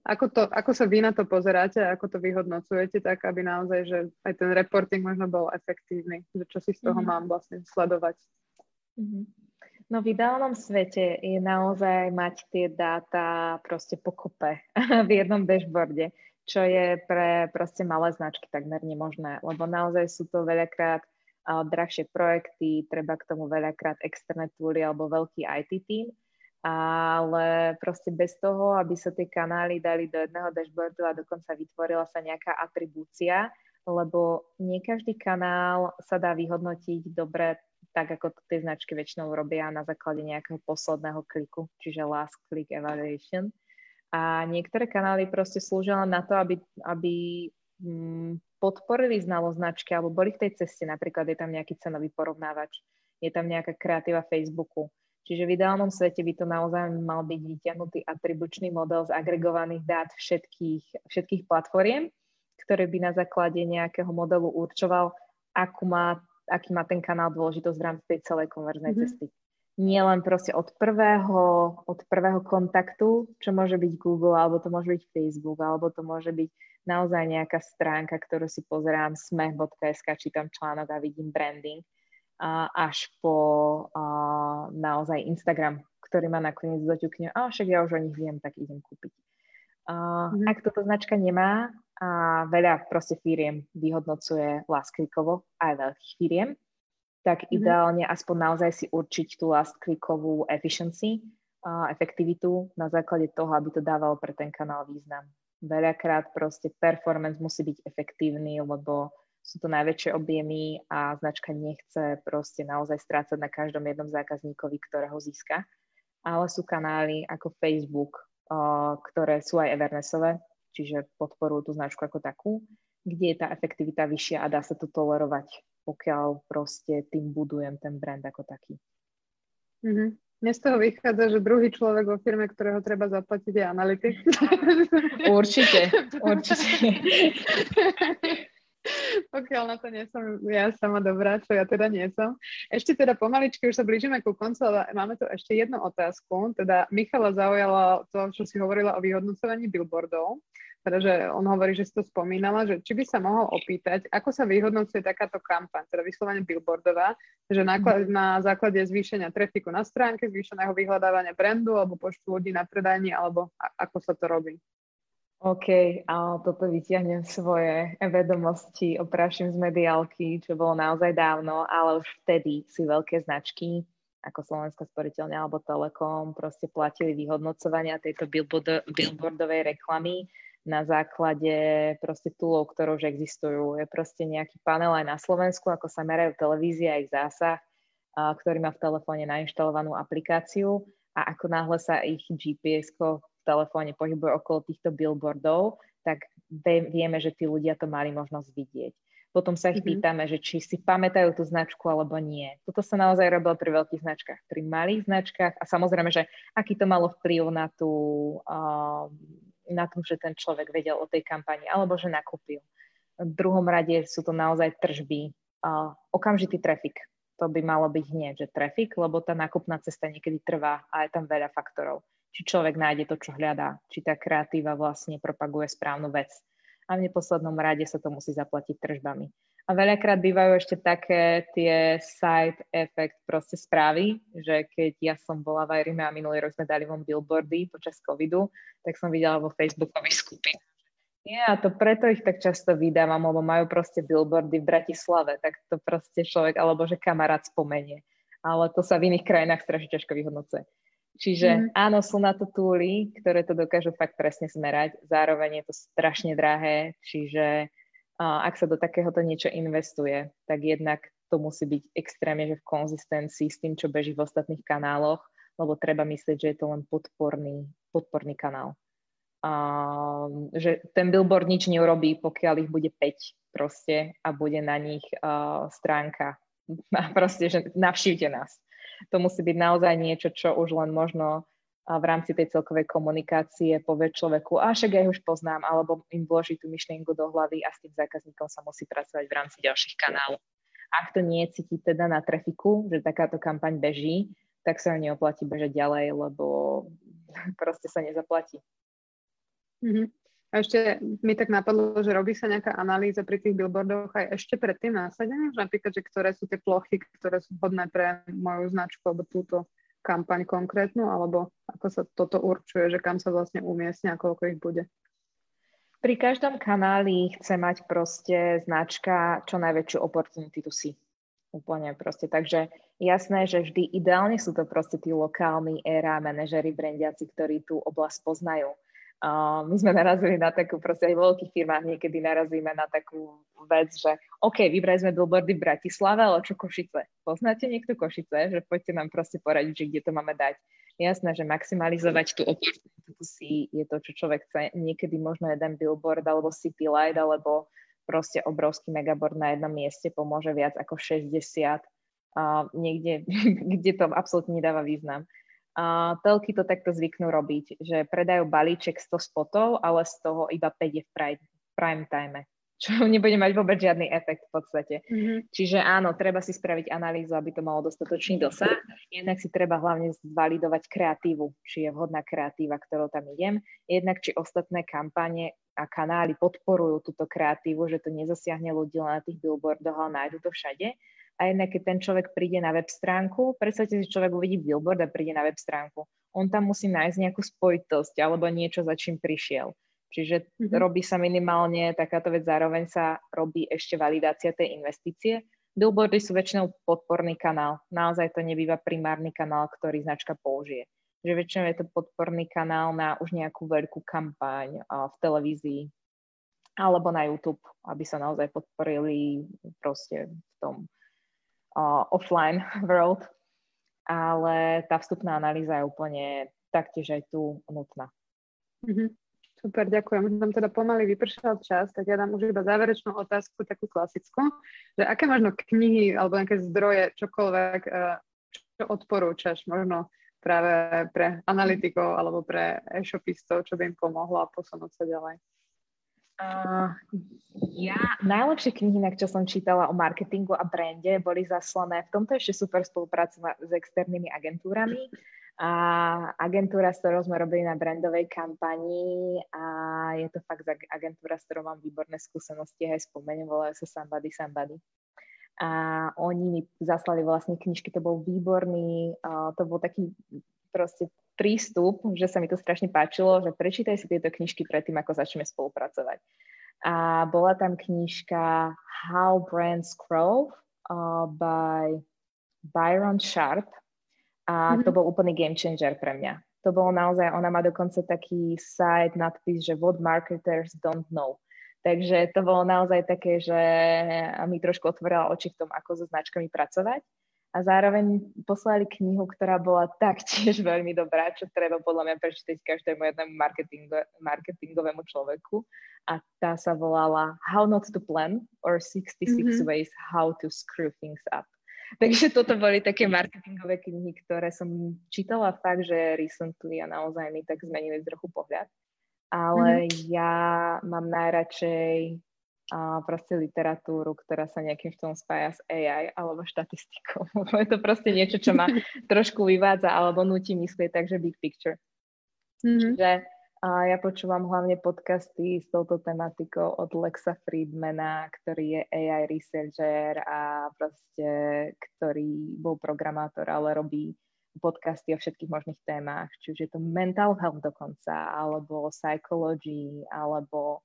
ako, to, ako sa vy na to pozeráte a ako to vyhodnocujete, tak aby naozaj, že aj ten reporting možno bol efektívny, že čo si z toho mm-hmm. mám vlastne sledovať. Mm-hmm. No v ideálnom svete je naozaj mať tie dáta proste pokope v jednom dashboarde, čo je pre proste malé značky takmer nemožné, lebo naozaj sú to veľakrát uh, drahšie projekty, treba k tomu veľakrát externé túly alebo veľký IT team ale proste bez toho, aby sa tie kanály dali do jedného dashboardu a dokonca vytvorila sa nejaká atribúcia, lebo nie každý kanál sa dá vyhodnotiť dobre tak, ako to tie značky väčšinou robia na základe nejakého posledného kliku, čiže last click evaluation. A niektoré kanály proste slúžia len na to, aby, aby mm, podporili znalosť značky alebo boli v tej ceste, napríklad je tam nejaký cenový porovnávač, je tam nejaká kreatíva Facebooku, Čiže v ideálnom svete by to naozaj mal byť vyťahnutý atribučný model z agregovaných dát všetkých, všetkých platformiem, ktoré by na základe nejakého modelu určoval, akú má, aký má ten kanál dôležitosť v rámci tej celej konverznej mm-hmm. cesty. Nie len proste od prvého, od prvého kontaktu, čo môže byť Google, alebo to môže byť Facebook, alebo to môže byť naozaj nejaká stránka, ktorú si pozerám, smech.sk, čítam článok a vidím branding až po naozaj Instagram, ktorý ma nakoniec doťukne, a však ja už o nich viem, tak idem kúpiť. mm Ak toto značka nemá a veľa proste firiem vyhodnocuje last clickovo, aj veľkých firiem, tak mm ideálne aspoň naozaj si určiť tú last clickovú efficiency, a efektivitu na základe toho, aby to dávalo pre ten kanál význam. Veľakrát proste performance musí byť efektívny, lebo sú to najväčšie objemy a značka nechce proste naozaj strácať na každom jednom zákazníkovi, ktorého získa. Ale sú kanály ako Facebook, ktoré sú aj Evernessové, čiže podporujú tú značku ako takú, kde je tá efektivita vyššia a dá sa to tolerovať, pokiaľ proste tým budujem ten brand ako taký. Mm-hmm. Mne z toho vychádza, že druhý človek vo firme, ktorého treba zaplatiť, je analytik. Určite, určite. Pokiaľ na to nie som ja sama dobrá, čo ja teda nie som. Ešte teda pomaličky už sa blížime ku koncu, ale máme tu ešte jednu otázku. Teda Michala zaujala to, čo si hovorila o vyhodnocovaní billboardov. Teda, že on hovorí, že si to spomínala, že či by sa mohol opýtať, ako sa vyhodnocuje takáto kampaň, teda vyslovene billboardová, že náklad, na základe zvýšenia trafiku na stránke, zvýšeného vyhľadávania brandu alebo počtu ľudí na predajni, alebo a, ako sa to robí. OK, a toto vyťahnem svoje vedomosti, opraším z mediálky, čo bolo naozaj dávno, ale už vtedy si veľké značky ako Slovenská sporiteľňa alebo Telekom proste platili vyhodnocovania tejto billboard, billboardovej reklamy na základe proste túlov, ktoré už existujú. Je proste nejaký panel aj na Slovensku, ako sa merajú televízie a ich zásah, ktorý má v telefóne nainštalovanú aplikáciu a ako náhle sa ich gps telefóne pohybuje okolo týchto billboardov, tak vieme, že tí ľudia to mali možnosť vidieť. Potom sa ich mm-hmm. pýtame, že či si pamätajú tú značku alebo nie. Toto sa naozaj robilo pri veľkých značkách, pri malých značkách a samozrejme, že aký to malo vplyv na, tú, uh, na tom, že ten človek vedel o tej kampani alebo že nakúpil. V druhom rade sú to naozaj tržby, uh, okamžitý trafik. To by malo byť hneď, že trafik, lebo tá nákupná cesta niekedy trvá a je tam veľa faktorov či človek nájde to, čo hľadá, či tá kreatíva vlastne propaguje správnu vec. A v neposlednom rade sa to musí zaplatiť tržbami. A veľakrát bývajú ešte také tie side effect proste správy, že keď ja som bola v Irime a minulý rok sme dali von billboardy počas covidu, tak som videla vo facebookových skupinách. Nie, a to preto ich tak často vydávam, lebo majú proste billboardy v Bratislave, tak to proste človek, alebo že kamarát spomenie. Ale to sa v iných krajinách strašne ťažko vyhodnocuje. Čiže mm. áno, sú na to túly, ktoré to dokážu fakt presne smerať. Zároveň je to strašne drahé, čiže uh, ak sa do takéhoto niečo investuje, tak jednak to musí byť extrémne že v konzistencii s tým, čo beží v ostatných kanáloch, lebo treba myslieť, že je to len podporný, podporný kanál. uh, že ten billboard nič neurobí, pokiaľ ich bude 5 proste a bude na nich uh, stránka. A proste, že navštívte nás. To musí byť naozaj niečo, čo už len možno v rámci tej celkovej komunikácie povie človeku, a však ja už poznám, alebo im vloží tú myšlienku do hlavy a s tým zákazníkom sa musí pracovať v rámci ďalších kanálov. Ak to nie cíti teda na trafiku, že takáto kampaň beží, tak sa neoplatí bežať ďalej, lebo proste sa nezaplatí. Mm-hmm. A ešte mi tak napadlo, že robí sa nejaká analýza pri tých billboardoch aj ešte pred tým násadením, že napríklad, že ktoré sú tie plochy, ktoré sú vhodné pre moju značku alebo túto kampaň konkrétnu, alebo ako sa toto určuje, že kam sa vlastne umiestne a koľko ich bude? Pri každom kanáli chce mať proste značka čo najväčšiu opportunity to see. Úplne proste. Takže jasné, že vždy ideálne sú to proste tí lokálni éra manažery, brandiaci, ktorí tú oblasť poznajú. My sme narazili na takú, proste aj v veľkých firmách niekedy narazíme na takú vec, že OK, vybrali sme billboardy v Bratislave, ale čo Košice? Poznáte niekto Košice? Že poďte nám proste poradiť, že kde to máme dať. Jasné, že maximalizovať tú opportunitu si je to, čo človek chce. Niekedy možno jeden billboard alebo city light alebo proste obrovský megaboard na jednom mieste pomôže viac ako 60 uh, niekde, kde to absolútne nedáva význam. Uh, telky to takto zvyknú robiť, že predajú balíček 100 spotov, ale z toho iba 5 je v prime, prime time, čo nebude mať vôbec žiadny efekt v podstate. Mm-hmm. Čiže áno, treba si spraviť analýzu, aby to malo dostatočný dosah. Jednak si treba hlavne zvalidovať kreatívu, či je vhodná kreatíva, ktorou tam idem. Jednak či ostatné kampane a kanály podporujú túto kreatívu, že to nezasiahne ľudí len na tých billboardoch, ale nájdu to všade. A jednak, keď ten človek príde na web stránku, predstavte si, človek uvidí billboard a príde na web stránku. On tam musí nájsť nejakú spojitosť alebo niečo, za čím prišiel. Čiže mm-hmm. robí sa minimálne takáto vec, zároveň sa robí ešte validácia tej investície. Billboardy sú väčšinou podporný kanál. Naozaj to nebýva primárny kanál, ktorý značka použije. Že väčšinou je to podporný kanál na už nejakú veľkú kampaň v televízii alebo na YouTube, aby sa naozaj podporili proste v tom uh, offline world, ale tá vstupná analýza je úplne taktiež aj tu nutná. Mm-hmm. Super, ďakujem. Nám teda pomaly vypršal čas, tak ja dám už iba záverečnú otázku, takú klasickú, že aké možno knihy alebo nejaké zdroje, čokoľvek, čo odporúčaš možno práve pre analytikov alebo pre e-shopistov, čo by im pomohlo a posunúť sa ďalej? Uh, ja najlepšie knihy, na čo som čítala o marketingu a brande, boli zaslané. V tomto ešte super spolupráca s externými agentúrami. A agentúra, s ktorou sme robili na brandovej kampani a je to fakt agentúra, s ktorou mám výborné skúsenosti, aj spomeniem, volajú sa Somebody Somebody. A oni mi zaslali vlastne knižky, to bol výborný, uh, to bol taký proste prístup, že sa mi to strašne páčilo, že prečítaj si tieto knižky predtým, ako začneme spolupracovať. A bola tam knižka How Brands Grow uh, by Byron Sharp a mm-hmm. to bol úplný game changer pre mňa. To bolo naozaj, ona má dokonca taký site, nadpis, že what marketers don't know. Takže to bolo naozaj také, že mi trošku otvorila oči v tom, ako so značkami pracovať a zároveň poslali knihu, ktorá bola taktiež veľmi dobrá, čo treba podľa mňa prečítať každému jednému marketingo, marketingovému človeku. A tá sa volala How Not to Plan or 66 mm-hmm. Ways How to Screw Things Up. Takže toto boli také marketingové knihy, ktoré som čítala fakt, že recently a naozaj mi tak zmenili trochu pohľad. Ale mm-hmm. ja mám najradšej a proste literatúru, ktorá sa nejakým tom spája s AI alebo štatistikou. je to proste niečo, čo ma trošku vyvádza alebo nutí myslieť, takže big picture. Mm-hmm. Čiže a ja počúvam hlavne podcasty s touto tematikou od Lexa Friedmana, ktorý je AI researcher a proste, ktorý bol programátor, ale robí podcasty o všetkých možných témach, či už je to mental health dokonca, alebo psychology, alebo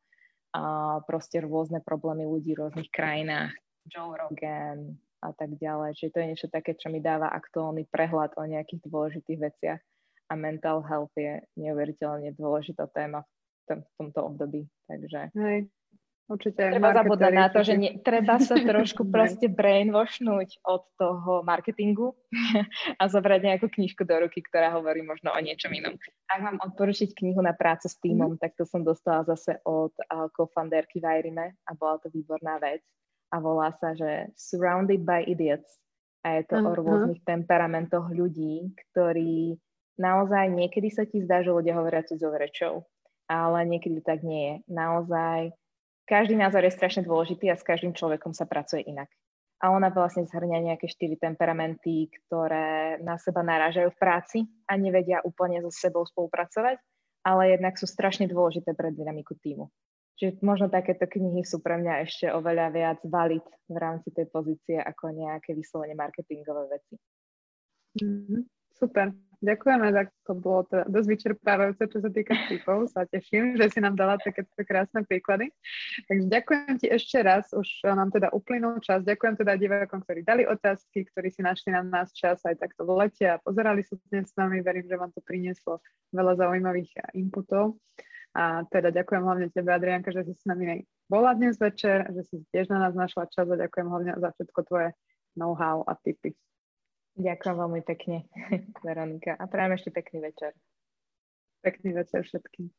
a proste rôzne problémy ľudí v rôznych krajinách, Joe Rogan a tak ďalej. Čiže to je niečo také, čo mi dáva aktuálny prehľad o nejakých dôležitých veciach a mental health je neuveriteľne dôležitá téma v, tom, v tomto období. Takže... Hej. Určite. Treba zabúdať na to, že nie, treba sa trošku proste brainwashnúť od toho marketingu a zobrať nejakú knižku do ruky, ktorá hovorí možno o niečom inom. Ak mám odporučiť knihu na prácu s týmom, mm. tak to som dostala zase od uh, co-founderky Vajrime a bola to výborná vec. A volá sa, že Surrounded by Idiots. A je to uh-huh. o rôznych temperamentoch ľudí, ktorí naozaj niekedy sa ti zdá, že ľudia hovoria cudzou rečou, ale niekedy tak nie je. Naozaj každý názor je strašne dôležitý a s každým človekom sa pracuje inak. A ona vlastne zhrňa nejaké štyri temperamenty, ktoré na seba narážajú v práci a nevedia úplne so sebou spolupracovať, ale jednak sú strašne dôležité pre dynamiku týmu. Čiže možno takéto knihy sú pre mňa ešte oveľa viac valid v rámci tej pozície ako nejaké vyslovene marketingové veci. Mm-hmm. Super. Ďakujeme, tak to bolo teda dosť vyčerpávajúce, čo sa týka typov. Sa teším, že si nám dala takéto krásne príklady. Takže ďakujem ti ešte raz, už nám teda uplynul čas. Ďakujem teda divákom, ktorí dali otázky, ktorí si našli na nás čas aj takto v lete a pozerali sa dnes s nami. Verím, že vám to prinieslo veľa zaujímavých inputov. A teda ďakujem hlavne tebe, Adrianka, že si s nami bola dnes večer, že si tiež na nás našla čas a ďakujem hlavne za všetko tvoje know-how a tipy. Ďakujem veľmi pekne, Veronika. A prajem ešte pekný večer. Pekný večer všetkým.